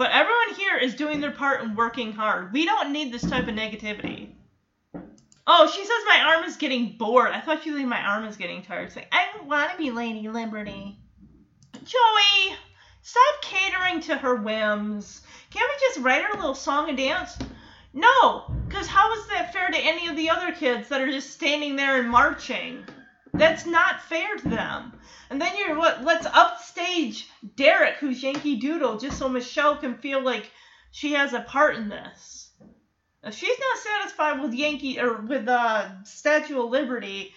But everyone here is doing their part and working hard. We don't need this type of negativity. Oh, she says my arm is getting bored. I thought she like my arm is getting tired. Like, I don't want to be Lady Liberty. Joey, stop catering to her whims. Can't we just write her a little song and dance? No, because how is that fair to any of the other kids that are just standing there and marching? That's not fair to them. And then you're what? Let's upstage Derek, who's Yankee Doodle, just so Michelle can feel like she has a part in this. If she's not satisfied with Yankee or with uh, Statue of Liberty,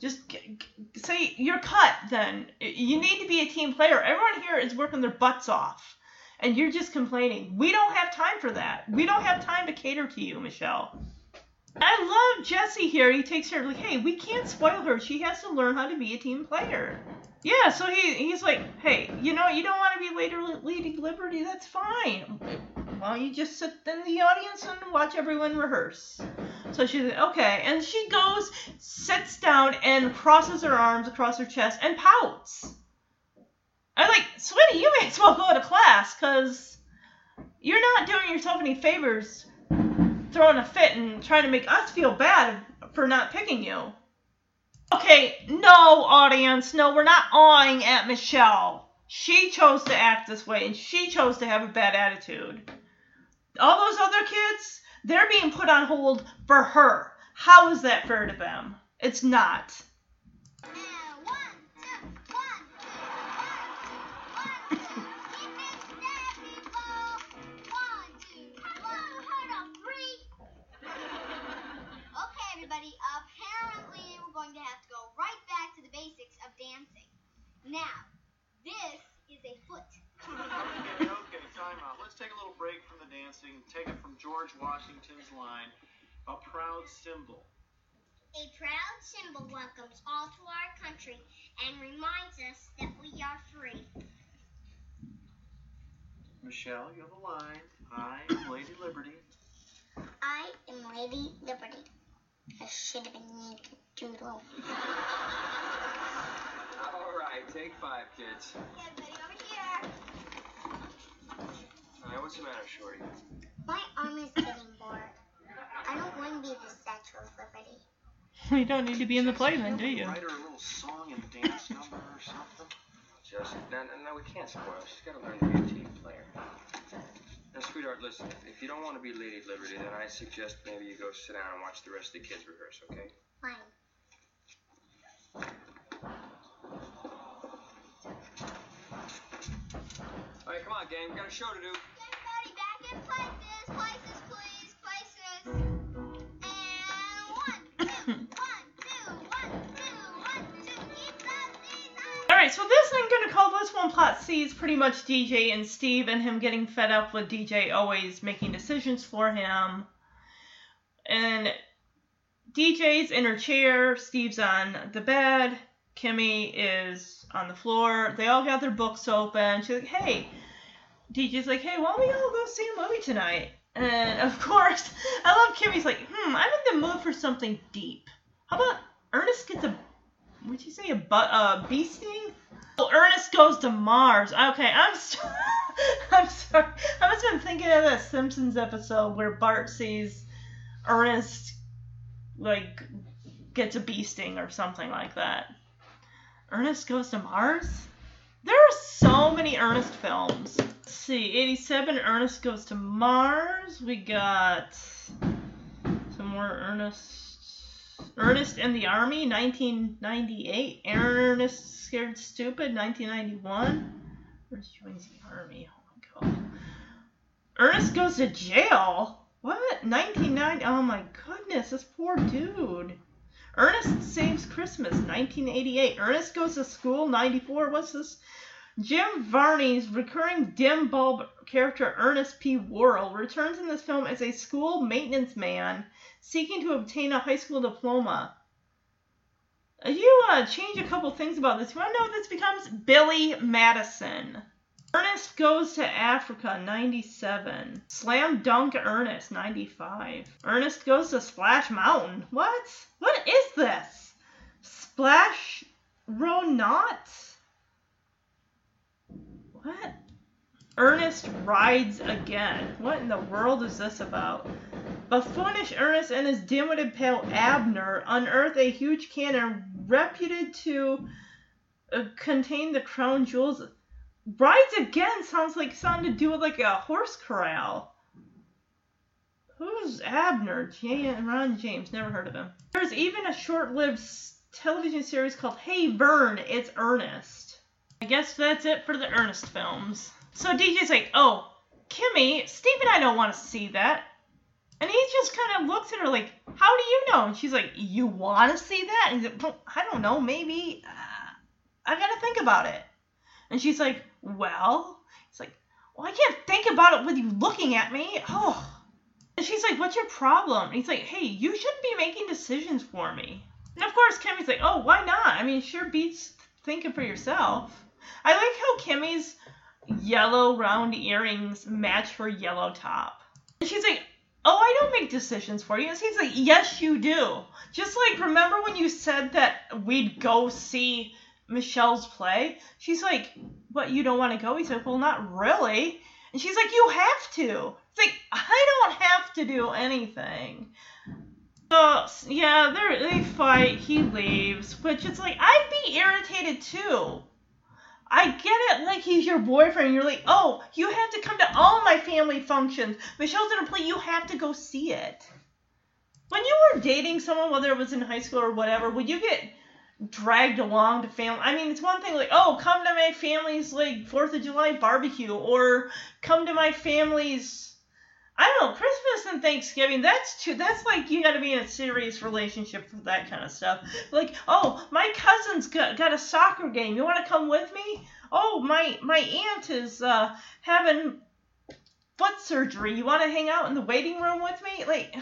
just g- g- say you're cut. Then you need to be a team player. Everyone here is working their butts off, and you're just complaining. We don't have time for that. We don't have time to cater to you, Michelle. I love Jesse here. He takes her like, hey, we can't spoil her. She has to learn how to be a team player. Yeah, so he he's like, hey, you know, you don't want to be later leading Liberty. That's fine. Why don't you just sit in the audience and watch everyone rehearse? So she's like, okay, and she goes, sits down, and crosses her arms across her chest and pouts. I'm like, sweetie, you may as well go to class, cause you're not doing yourself any favors throwing a fit and trying to make us feel bad for not picking you. Okay, no, audience, no, we're not awing at Michelle. She chose to act this way and she chose to have a bad attitude. All those other kids, they're being put on hold for her. How is that fair to them? It's not. George Washington's line, a proud symbol. A proud symbol welcomes all to our country and reminds us that we are free. Michelle, you have a line. I am Lady Liberty. I am Lady Liberty. I should have been Yankee Doodle. All right, take five, kids. Everybody over here. All right, what's the matter, Shorty? My arm is getting bored. I don't want to be the Statue of Liberty. You don't need to be in the play then, do you? Write her a little song and dance number or something. Just no, no, no, we can't spoil. her. She's got to learn to be a team player. Now, sweetheart, listen. If you don't want to be Lady Liberty, then I suggest maybe you go sit down and watch the rest of the kids rehearse, okay? Fine. All right, come on, gang. We got a show to do. So this I'm gonna call this one plot C is pretty much DJ and Steve and him getting fed up with DJ always making decisions for him. And DJ's in her chair, Steve's on the bed, Kimmy is on the floor. They all got their books open. She's like, hey, DJ's like, hey, why don't we all go see a movie tonight? And of course, I love Kimmy's like, hmm, I'm in the mood for something deep. How about Ernest gets a What'd you say? A bu- uh, bee sting? Oh, Ernest goes to Mars. Okay, I'm sorry. I'm sorry. I must have been thinking of that Simpsons episode where Bart sees Ernest like gets a bee sting or something like that. Ernest goes to Mars. There are so many Ernest films. Let's see, 87 Ernest goes to Mars. We got some more Ernest. Ernest and the Army, 1998. Ernest Scared Stupid, 1991. Ernest joins the Army. Oh my god. Ernest goes to jail. What? 1990. Oh my goodness, this poor dude. Ernest Saves Christmas, 1988. Ernest Goes to School, 94. What's this? Jim Varney's recurring dim bulb character Ernest P. Worrell returns in this film as a school maintenance man seeking to obtain a high school diploma. You uh, change a couple things about this, you want to know what this becomes? Billy Madison. Ernest Goes to Africa, 97. Slam Dunk Ernest, 95. Ernest Goes to Splash Mountain. What? What is this? Splash Ronot? What? Ernest rides again. What in the world is this about? Buffoonish Ernest and his dim-witted pal Abner unearth a huge cannon reputed to uh, contain the crown jewels. Rides again sounds like something to do with like a horse corral. Who's Abner? J- Ron James. Never heard of him. There's even a short-lived television series called Hey Vern, It's Ernest. I guess that's it for the Ernest films. So DJ's like, oh, Kimmy, Steve and I don't want to see that. And he just kind of looks at her like, how do you know? And she's like, you want to see that? And he's like, I don't know, maybe. Uh, I got to think about it. And she's like, well, he's like, well, I can't think about it with you looking at me. Oh. And she's like, what's your problem? And he's like, hey, you shouldn't be making decisions for me. And of course, Kimmy's like, oh, why not? I mean, sure beats thinking for yourself. I like how Kimmy's yellow round earrings match her yellow top. And she's like, Oh, I don't make decisions for you. And he's like, Yes, you do. Just like, remember when you said that we'd go see Michelle's play? She's like, But you don't want to go? He's like, Well, not really. And she's like, You have to. It's like, I don't have to do anything. So, yeah, they fight. He leaves. Which it's like, I'd be irritated too. I get it, like he's your boyfriend. You're like, oh, you have to come to all my family functions. Michelle's gonna play. You have to go see it. when you were dating someone, whether it was in high school or whatever, would you get dragged along to family? I mean, it's one thing like, oh, come to my family's like Fourth of July barbecue, or come to my family's. I don't know, Christmas and Thanksgiving. That's too. That's like you got to be in a serious relationship for that kind of stuff. Like, oh, my cousin's got, got a soccer game. You want to come with me? Oh, my my aunt is uh, having foot surgery. You want to hang out in the waiting room with me? Like.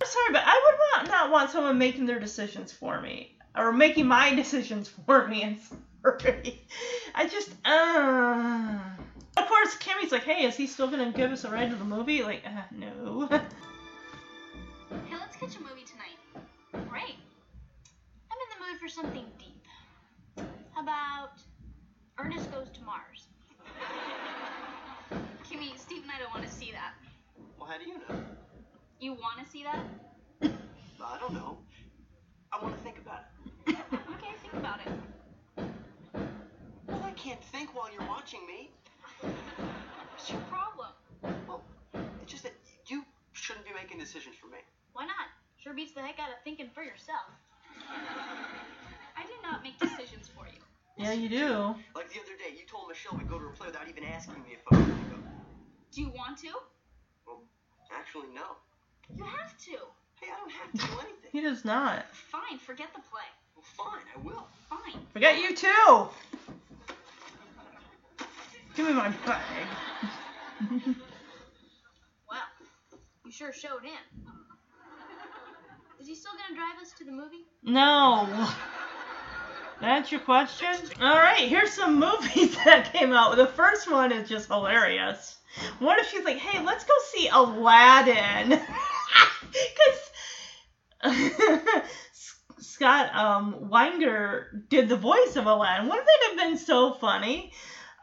I'm sorry, but I would want, not want someone making their decisions for me or making my decisions for me. I'm sorry. I just, uh. Of course, Kimmy's like, hey, is he still gonna give us a ride to the movie? Like, uh, no. Hey, let's catch a movie tonight. Great. I'm in the mood for something deep. How about Ernest Goes to Mars? Kimmy, Steve and I don't want to see that. Well, how do you know? You want to see that? I don't know. I want to think about it. Okay, think about it. Well, I can't think while you're watching me. What's your problem? Well, it's just that you shouldn't be making decisions for me. Why not? Sure beats the heck out of thinking for yourself. I do not make decisions for you. yeah, you do. Like the other day, you told Michelle we'd go to a play without even asking me if I wanted to go. Do you want to? Well, actually, no. You have to. Hey, I don't have to do anything. He does not. Fine, forget the play. Well, fine, I will. Fine. Forget you too. Give me my bag. Well, you sure showed in. Is he still gonna drive us to the movie? No. That's your question? Alright, here's some movies that came out. The first one is just hilarious. What if she's like, hey, let's go see Aladdin? Because Scott um, Weinger did the voice of Aladdin. Wouldn't that have been so funny?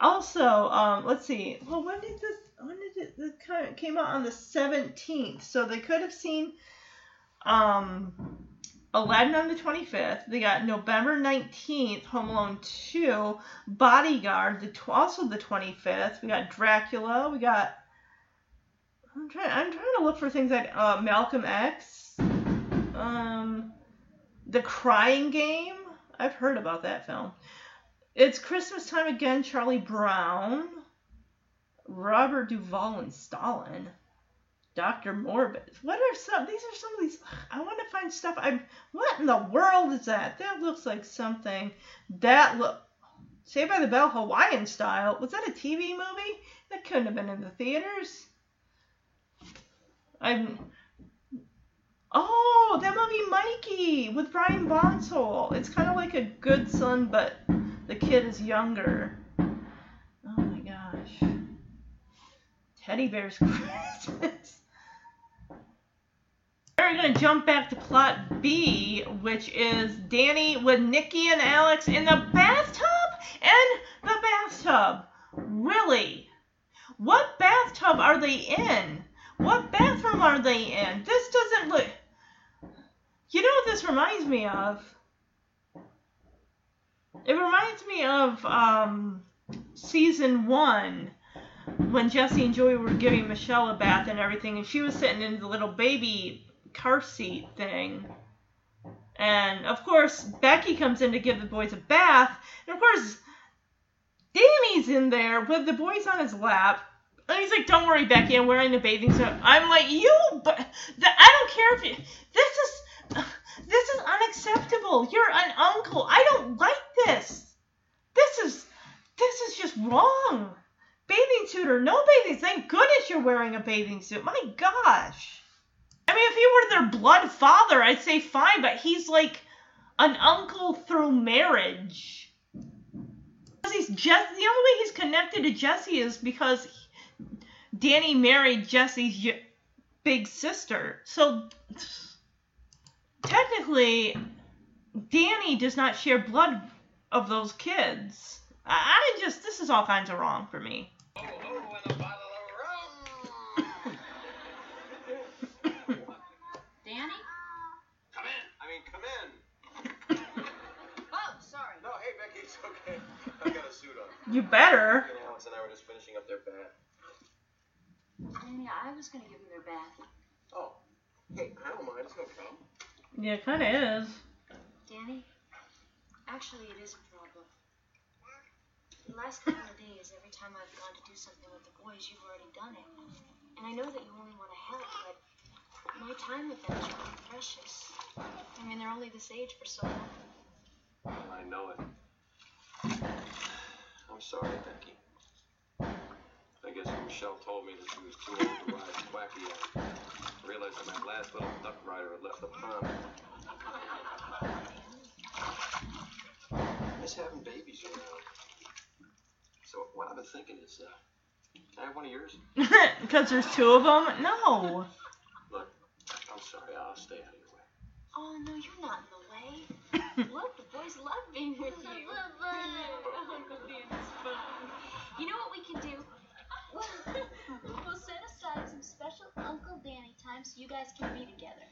Also, um, let's see. Well, when did this? When did it? This came out on the 17th, so they could have seen um, Aladdin on the 25th. They got November 19th, Home Alone 2, Bodyguard, the tw- also the 25th. We got Dracula. We got. I'm trying. I'm trying to look for things like uh, Malcolm X. Um, The Crying Game. I've heard about that film. It's Christmas time again. Charlie Brown. Robert Duvall and Stalin. Dr. Morbid. What are some? These are some of these. I want to find stuff. I'm. What in the world is that? That looks like something. That look. Saved by the Bell Hawaiian style. Was that a TV movie? That couldn't have been in the theaters. I'm. Oh, that movie Mikey with Brian Bonsall. It's kind of like a good son, but the kid is younger. Oh my gosh. Teddy Bear's Christmas. We're gonna jump back to plot B, which is Danny with Nikki and Alex in the bathtub and the bathtub. Really? What bathtub are they in? What bathroom are they in? This doesn't look. You know what this reminds me of? It reminds me of um, season one when Jesse and Joey were giving Michelle a bath and everything, and she was sitting in the little baby car seat thing. And of course, Becky comes in to give the boys a bath, and of course, Danny's in there with the boys on his lap. And he's like, "Don't worry, Becky. I'm wearing a bathing suit." I'm like, "You, but I don't care if you. This is, this is unacceptable. You're an uncle. I don't like this. This is, this is just wrong. Bathing suit or no bathing. Thank goodness you're wearing a bathing suit. My gosh. I mean, if he were their blood father, I'd say fine, but he's like an uncle through marriage. Because he's just the only way he's connected to Jesse is because Danny married Jesse's big sister. So technically, Danny does not share blood of those kids. I, I just this is all kinds of wrong for me. Danny? Come in. I mean, come in. Oh, sorry. No, hey, Becky, it's okay. I've got a suit on. You better. You Alex and I were just finishing up their bath. Danny, I was gonna give them their bath. Oh, Hey, I don't mind. It's no problem. Yeah, it kind of is. Danny, actually, it is a problem. The last couple of days, every time I've gone to do something with the boys, you've already done it. And I know that you only want to help, but my time with them is really precious. I mean, they're only this age for so long. I know it. I'm sorry, Becky. I guess Michelle told me that she was too old to ride Quacky, I realized that my last little duck rider had left the pond. I miss having babies around. So what I've been thinking is, uh, can I have one of yours? Because there's two of them? No. Look, I'm sorry, I'll stay out of your way. Oh, no, you're not in the way. Look, the boys love being with you. Uncle Danny's fun. You know what we can do? we'll set aside some special Uncle Danny time so you guys can be together.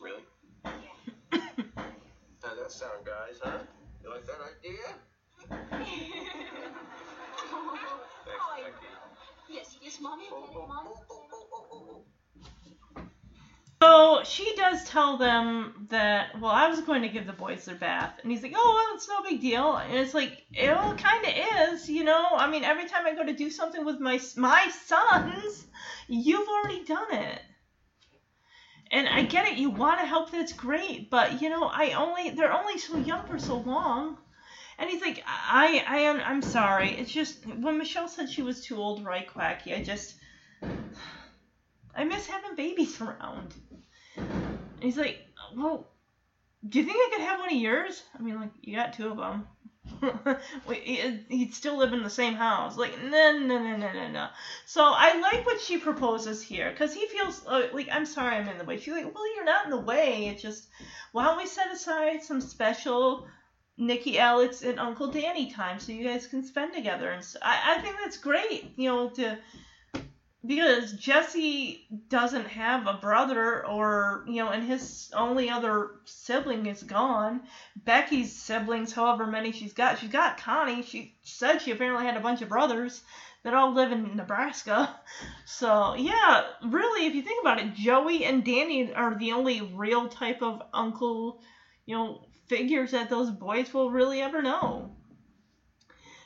Really? How's that sound, guys, huh? You like that idea? Thanks, Becky. Yes, yes, mommy, Oh, okay, oh, oh, oh mommy. oh, oh, oh, oh, oh, oh. So she does tell them that, well, I was going to give the boys their bath. And he's like, oh, well, it's no big deal. And it's like, it kind of is, you know? I mean, every time I go to do something with my, my sons, you've already done it. And I get it, you want to help, that's great. But, you know, I only, they're only so young for so long. And he's like, I, I am, I'm sorry. It's just, when Michelle said she was too old right, Quacky, I just, I miss having babies around. And he's like, well, do you think I could have one of yours? I mean, like, you got two of them. He'd still live in the same house. Like, no, no, no, no, no, no. So I like what she proposes here, because he feels uh, like, I'm sorry I'm in the way. She's like, well, you're not in the way. It's just, why don't we set aside some special Nikki, Alex, and Uncle Danny time so you guys can spend together? And so, I, I think that's great, you know, to because Jesse doesn't have a brother or you know and his only other sibling is gone. Becky's siblings however many she's got. She's got Connie. She said she apparently had a bunch of brothers that all live in Nebraska. So yeah really if you think about it Joey and Danny are the only real type of uncle you know figures that those boys will really ever know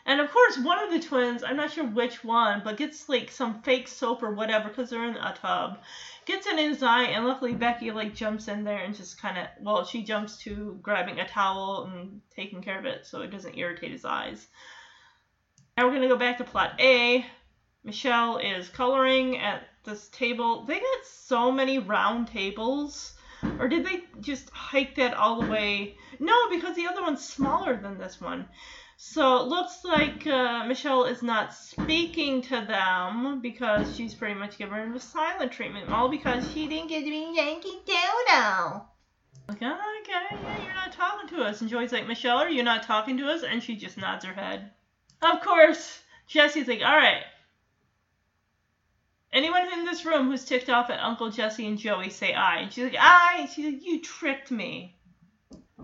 and of course, one of the twins, I'm not sure which one, but gets like some fake soap or whatever because they're in a tub. Gets it in his eye, and luckily Becky like jumps in there and just kind of, well, she jumps to grabbing a towel and taking care of it so it doesn't irritate his eyes. Now we're gonna go back to plot A. Michelle is coloring at this table. They got so many round tables. Or did they just hike that all the way? No, because the other one's smaller than this one. So it looks like uh, Michelle is not speaking to them because she's pretty much given the silent treatment, all because she didn't get to be Yankee Doodle. Like, oh, it, yeah, you're not talking to us. And Joey's like, Michelle, are you not talking to us? And she just nods her head. Of course, Jesse's like, all right. Anyone in this room who's ticked off at Uncle Jesse and Joey, say I. And she's like, aye. She's like, you tricked me.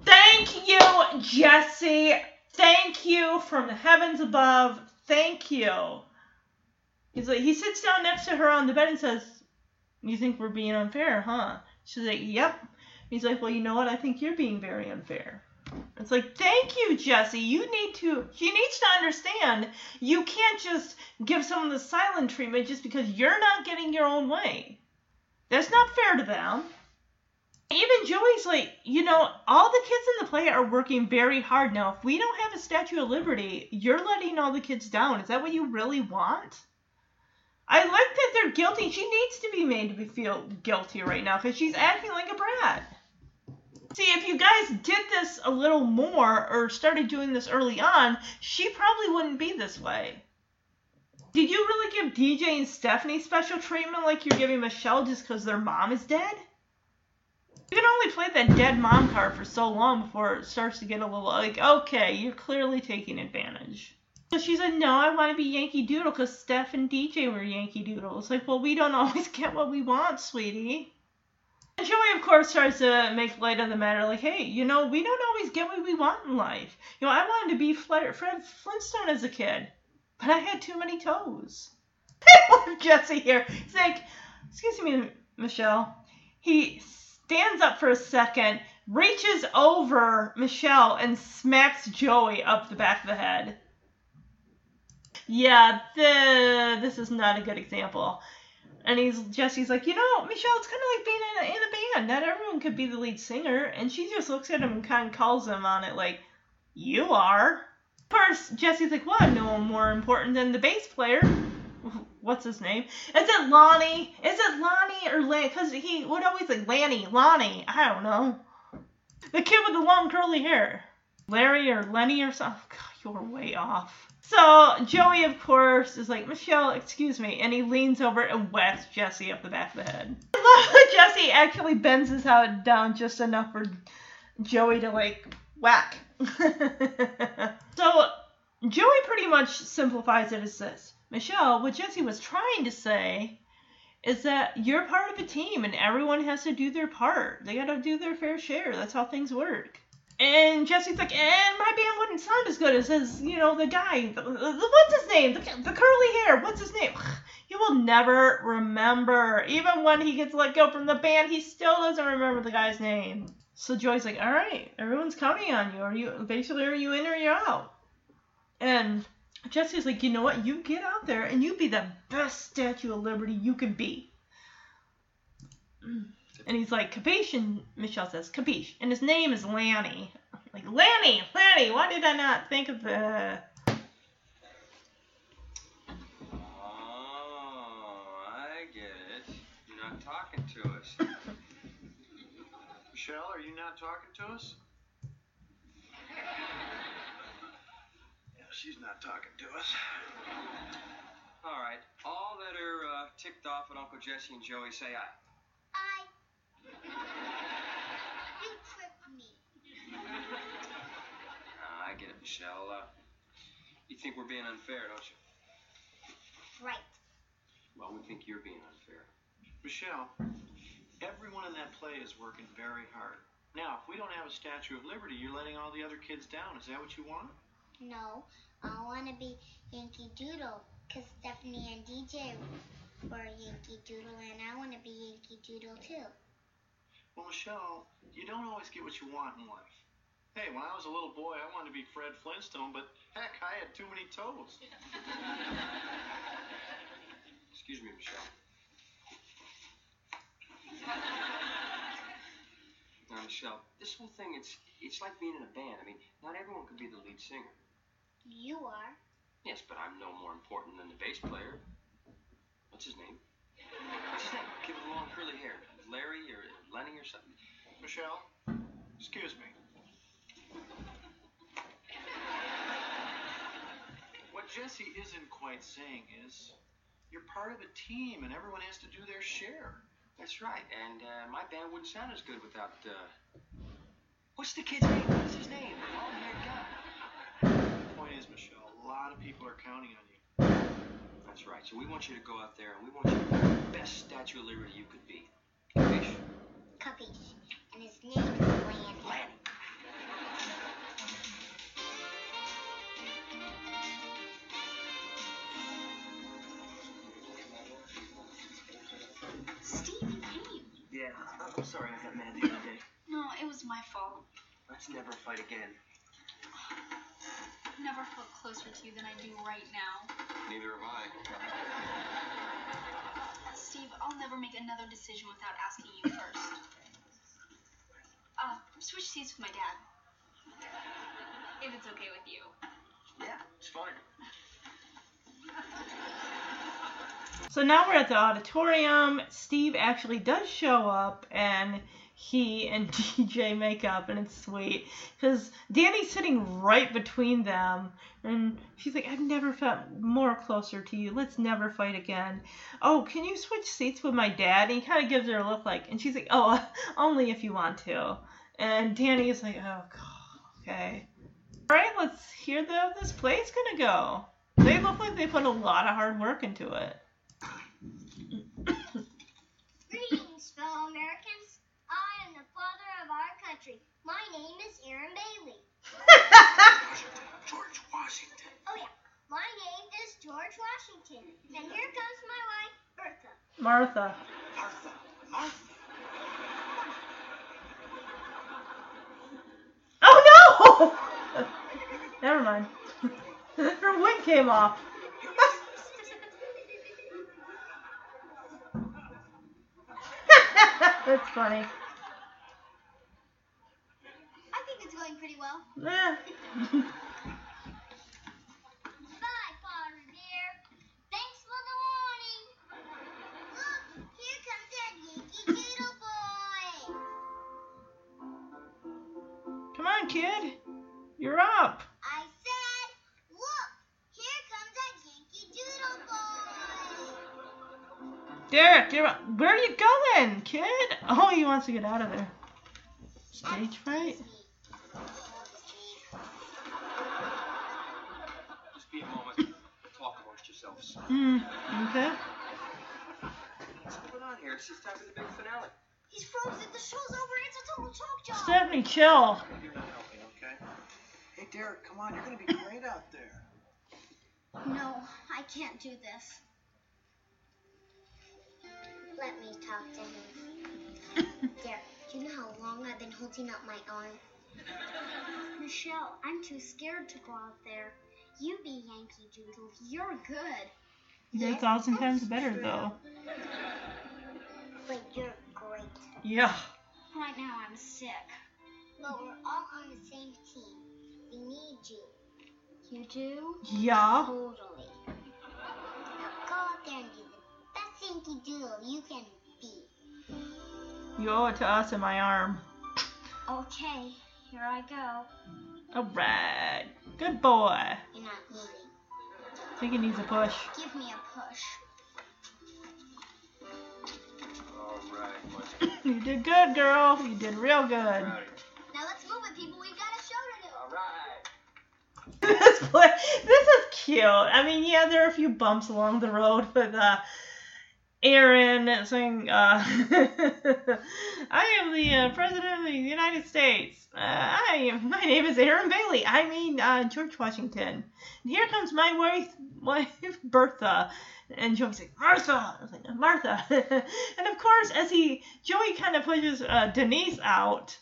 Thank you, Jesse. Thank you from the heavens above. Thank you. He's like, he sits down next to her on the bed and says, You think we're being unfair, huh? She's like, Yep. He's like, Well, you know what? I think you're being very unfair. It's like, Thank you, Jesse. You need to, she needs to understand you can't just give someone the silent treatment just because you're not getting your own way. That's not fair to them. Even Joey's like, you know, all the kids in the play are working very hard now. If we don't have a Statue of Liberty, you're letting all the kids down. Is that what you really want? I like that they're guilty. She needs to be made to feel guilty right now because she's acting like a brat. See, if you guys did this a little more or started doing this early on, she probably wouldn't be this way. Did you really give DJ and Stephanie special treatment like you're giving Michelle just because their mom is dead? You can only play that dead mom card for so long before it starts to get a little like, okay, you're clearly taking advantage. So she said, no, I want to be Yankee Doodle because Steph and DJ were Yankee Doodle. It's like, well, we don't always get what we want, sweetie. And Joey, of course, tries to make light of the matter, like, hey, you know, we don't always get what we want in life. You know, I wanted to be Fred, Flintstone as a kid, but I had too many toes. Jesse here. He's like, excuse me, Michelle. he stands up for a second, reaches over Michelle, and smacks Joey up the back of the head. Yeah, the, this is not a good example. And he's Jesse's like, you know, Michelle, it's kind of like being in a, in a band. Not everyone could be the lead singer. And she just looks at him and kind of calls him on it, like, you are. Course, Jesse's like, well, I'm no more important than the bass player. What's his name? Is it Lonnie? Is it Lonnie or Lan? Because he would always like Lanny, Lonnie. I don't know. The kid with the long curly hair. Larry or Lenny or something. God, you're way off. So Joey, of course, is like, Michelle, excuse me, and he leans over and whacks Jesse up the back of the head. Jesse actually bends his head down just enough for Joey to like whack. so Joey pretty much simplifies it as this. Michelle, what Jesse was trying to say is that you're part of a team and everyone has to do their part. They gotta do their fair share. That's how things work. And Jesse's like, and my band wouldn't sound as good as, his, you know, the guy. The, what's his name? The, the curly hair. What's his name? He will never remember. Even when he gets let go from the band, he still doesn't remember the guy's name. So Joey's like, all right, everyone's counting on you. Are you basically are you in or you're out? And Jesse's like, you know what? You get out there and you be the best Statue of Liberty you can be. And he's like, capiche? And Michelle says, capiche. And his name is Lanny. Like, Lanny! Lanny! Why did I not think of the... Oh, I get it. You're not talking to us. Michelle, are you not talking to us? Yeah, she's not talking to us. All right. All that are uh, ticked off at Uncle Jesse and Joey say aye. I. You tricked me. Ah, I get it, Michelle. Uh, you think we're being unfair, don't you? Right. Well, we think you're being unfair. Michelle, everyone in that play is working very hard. Now, if we don't have a Statue of Liberty, you're letting all the other kids down. Is that what you want? No, I want to be Yankee Doodle because Stephanie and DJ were Yankee Doodle, and I want to be Yankee Doodle too. Well, Michelle, you don't always get what you want in life. Hey, when I was a little boy, I wanted to be Fred Flintstone, but heck, I had too many toes. Excuse me, Michelle. Now, Michelle, this whole thing, it's it's like being in a band. I mean, not everyone can be the lead singer. You are. Yes, but I'm no more important than the bass player. What's his name? What's his name? Kid with long curly hair. Larry or Lenny or something. Michelle, excuse me. What Jesse isn't quite saying is, you're part of a team and everyone has to do their share. That's right, and uh, my band wouldn't sound as good without. Uh... What's the kid's name? What's his name? Long-haired guy. The point is, Michelle, a lot of people are counting on you. That's right. So we want you to go out there and we want you to be the best Statue of Liberty you could be. Capiche? Capiche. And his name is Lanny. Lanny. Steve, you came. Yeah, I'm sorry I got mad the other day. No, it was my fault. Let's never fight again. I've never felt closer to you than I do right now. Neither have I. Steve, I'll never make another decision without asking you first. Uh, switch seats with my dad. If it's okay with you. Yeah, it's fine. So now we're at the auditorium. Steve actually does show up and he and DJ make up and it's sweet because Danny's sitting right between them and she's like, I've never felt more closer to you. Let's never fight again. Oh, can you switch seats with my dad? And he kind of gives her a look like, and she's like, oh, only if you want to. And Danny is like, oh, okay. All right, let's hear how this play's gonna go. They look like they put a lot of hard work into it. Greetings, fellow Americans country. My name is Aaron Bailey. George Washington. Oh, yeah. My name is George Washington. And here comes my wife, Bertha. Martha. Martha. Martha. Oh, no! Never mind. Her wig came off. That's funny. Well. Bye, Father dear. Thanks for the warning. Look, here comes that Yankee Doodle boy. Come on, kid. You're up. I said, look, here comes that Yankee Doodle boy. Derek, you're up. Where are you going, kid? Oh, he wants to get out of there. Stage fright? Amongst yourselves. Hmm. Okay. What's going on here? It's just time for the big finale. He's frozen. The show's over. It's a total chalk job. Stephanie, chill. You're not helping, okay? Hey, Derek, come on. You're going to be great out there. No, I can't do this. Let me talk to him. there, do you know how long I've been holding up my arm? Michelle, I'm too scared to go out there. You be Yankee Doodle. You're good. You're a thousand times better, true. though. But you're great. Yeah. Right now I'm sick. But we're all on the same team. We need you. You do? Yeah. Totally. Now go out there and be the best Yankee Doodle you can be. You owe it to us in my arm. Okay, here I go. Alright. Good boy. You're not moving. I think he needs a push. Give me a push. All right, You did good, girl. You did real good. Proud. Now let's move it, people. We've got a show to do. All right. this play, this is cute. I mean, yeah, there are a few bumps along the road but uh, Aaron saying, uh, "I am the uh, president of the United States. Uh, I am. My name is Aaron Bailey. I mean uh, George Washington. And here comes my wife, wife Bertha." And Joey's like, Martha! I was like, Martha! and of course, as he, Joey kind of pushes uh, Denise out,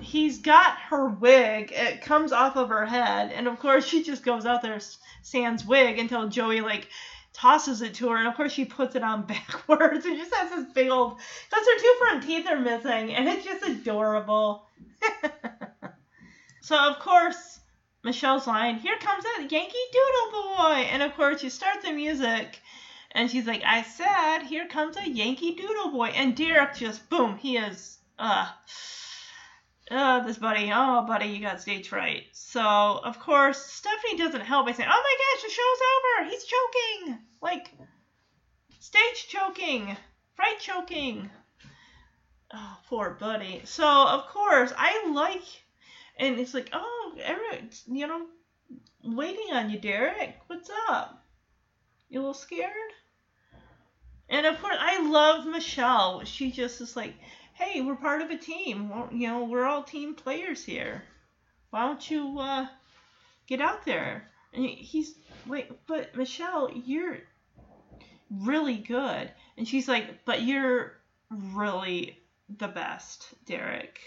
he's got her wig. It comes off of her head, and of course she just goes out there sans wig until Joey like tosses it to her, and of course she puts it on backwards and just has this big old. Because her two front teeth are missing, and it's just adorable. so of course Michelle's line, "Here comes that Yankee Doodle Boy," and of course you start the music. And she's like, I said, here comes a Yankee Doodle Boy. And Derek just, boom, he is, uh, uh, this buddy, oh, buddy, you got stage fright. So, of course, Stephanie doesn't help by saying, oh my gosh, the show's over. He's choking. Like, stage choking, fright choking. Oh, poor buddy. So, of course, I like, and it's like, oh, every, you know, waiting on you, Derek. What's up? You a little scared? And of course, I love Michelle. She just is like, hey, we're part of a team. Well, you know, we're all team players here. Why don't you uh, get out there? And he's wait, but Michelle, you're really good. And she's like, but you're really the best, Derek.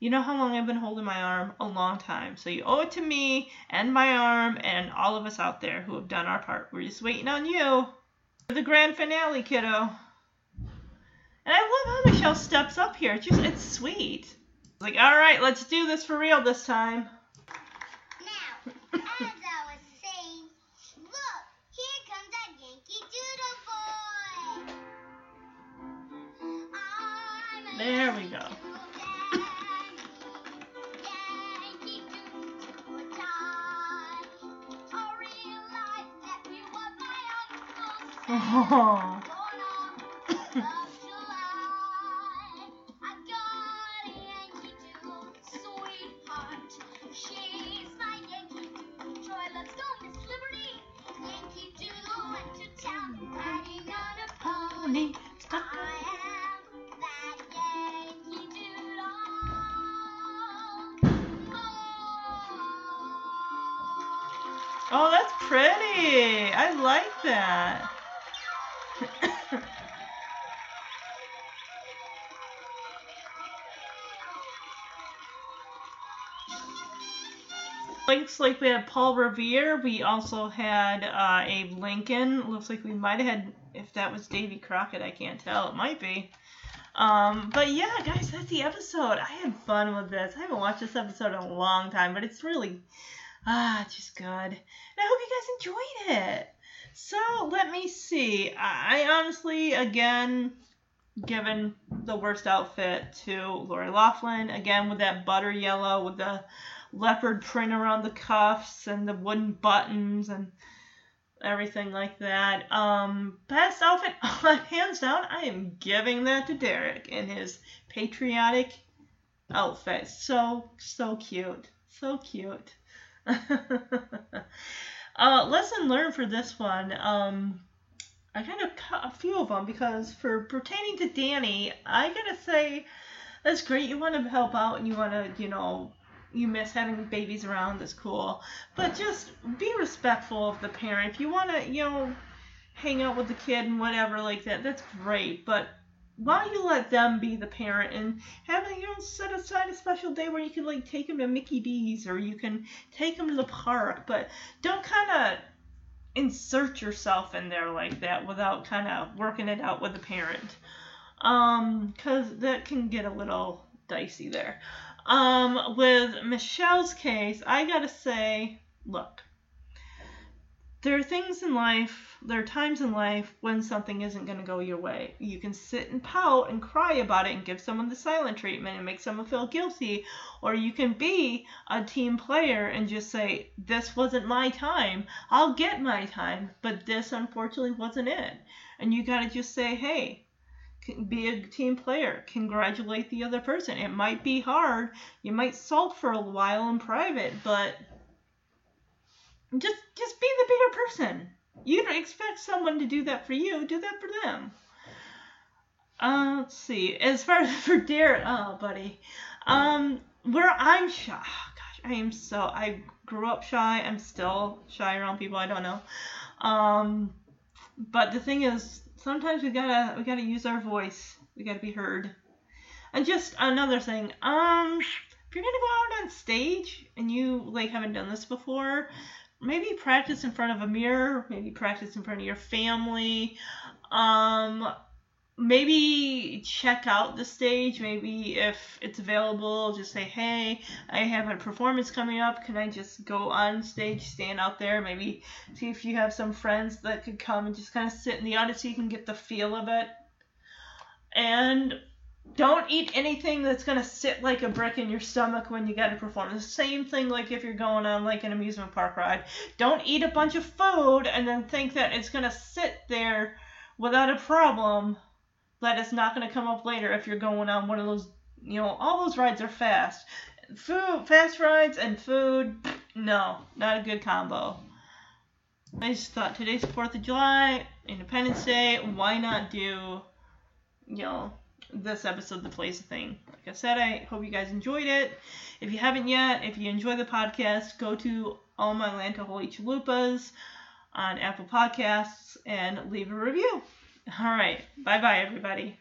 You know how long I've been holding my arm? A long time. So you owe it to me and my arm and all of us out there who have done our part. We're just waiting on you for the grand finale, kiddo. And I love how Michelle steps up here. It's just it's sweet. It's like, all right, let's do this for real this time. Now, as I was saying, look, here comes that Yankee Doodle Boy. There we go. Yankee Looks like we had Paul Revere. We also had uh, Abe Lincoln. Looks like we might have had, if that was Davy Crockett, I can't tell. It might be. Um, but yeah, guys, that's the episode. I had fun with this. I haven't watched this episode in a long time, but it's really, ah, just good. And I hope you guys enjoyed it. So let me see. I, I honestly, again, given the worst outfit to Lori Loughlin, again with that butter yellow with the leopard print around the cuffs and the wooden buttons and everything like that. Um, best outfit, hands down, I am giving that to Derek in his patriotic outfit. So, so cute. So cute. uh, lesson learned for this one. Um, I kind of cut a few of them because for pertaining to Danny, I gotta say, that's great. You want to help out and you want to, you know, you miss having babies around. That's cool. But just be respectful of the parent. If you want to, you know, hang out with the kid and whatever like that, that's great. But why don't you let them be the parent and have you know set aside a special day where you can like take them to Mickey D's or you can take them to the park, but don't kind of insert yourself in there like that without kind of working it out with the parent. Um, cause that can get a little dicey there. Um, with Michelle's case, I gotta say, look, there are things in life, there are times in life when something isn't going to go your way. You can sit and pout and cry about it and give someone the silent treatment and make someone feel guilty, or you can be a team player and just say, This wasn't my time. I'll get my time, but this unfortunately wasn't it. And you got to just say, Hey, be a team player. Congratulate the other person. It might be hard. You might sulk for a while in private, but just just be the bigger person. You don't expect someone to do that for you. Do that for them. Uh, let's see. As far as for Derek, oh buddy, um, where I'm shy. Oh, gosh, I am so. I grew up shy. I'm still shy around people I don't know. Um, but the thing is, sometimes we gotta we gotta use our voice. We gotta be heard. And just another thing, um, if you're gonna go out on stage and you like haven't done this before, maybe practice in front of a mirror, maybe practice in front of your family. Um, maybe check out the stage. Maybe if it's available, just say, hey, I have a performance coming up. Can I just go on stage, stand out there? Maybe see if you have some friends that could come and just kind of sit in the audience so you can get the feel of it. And don't eat anything that's gonna sit like a brick in your stomach when you gotta perform. The same thing like if you're going on like an amusement park ride. Don't eat a bunch of food and then think that it's gonna sit there without a problem that it's not gonna come up later if you're going on one of those you know, all those rides are fast. Food fast rides and food, no, not a good combo. I just thought today's Fourth of July, Independence Day, why not do you know this episode the plays the thing. Like I said, I hope you guys enjoyed it. If you haven't yet, if you enjoy the podcast, go to All My Land to Holy Chalupas on Apple Podcasts and leave a review. All right. Bye bye, everybody.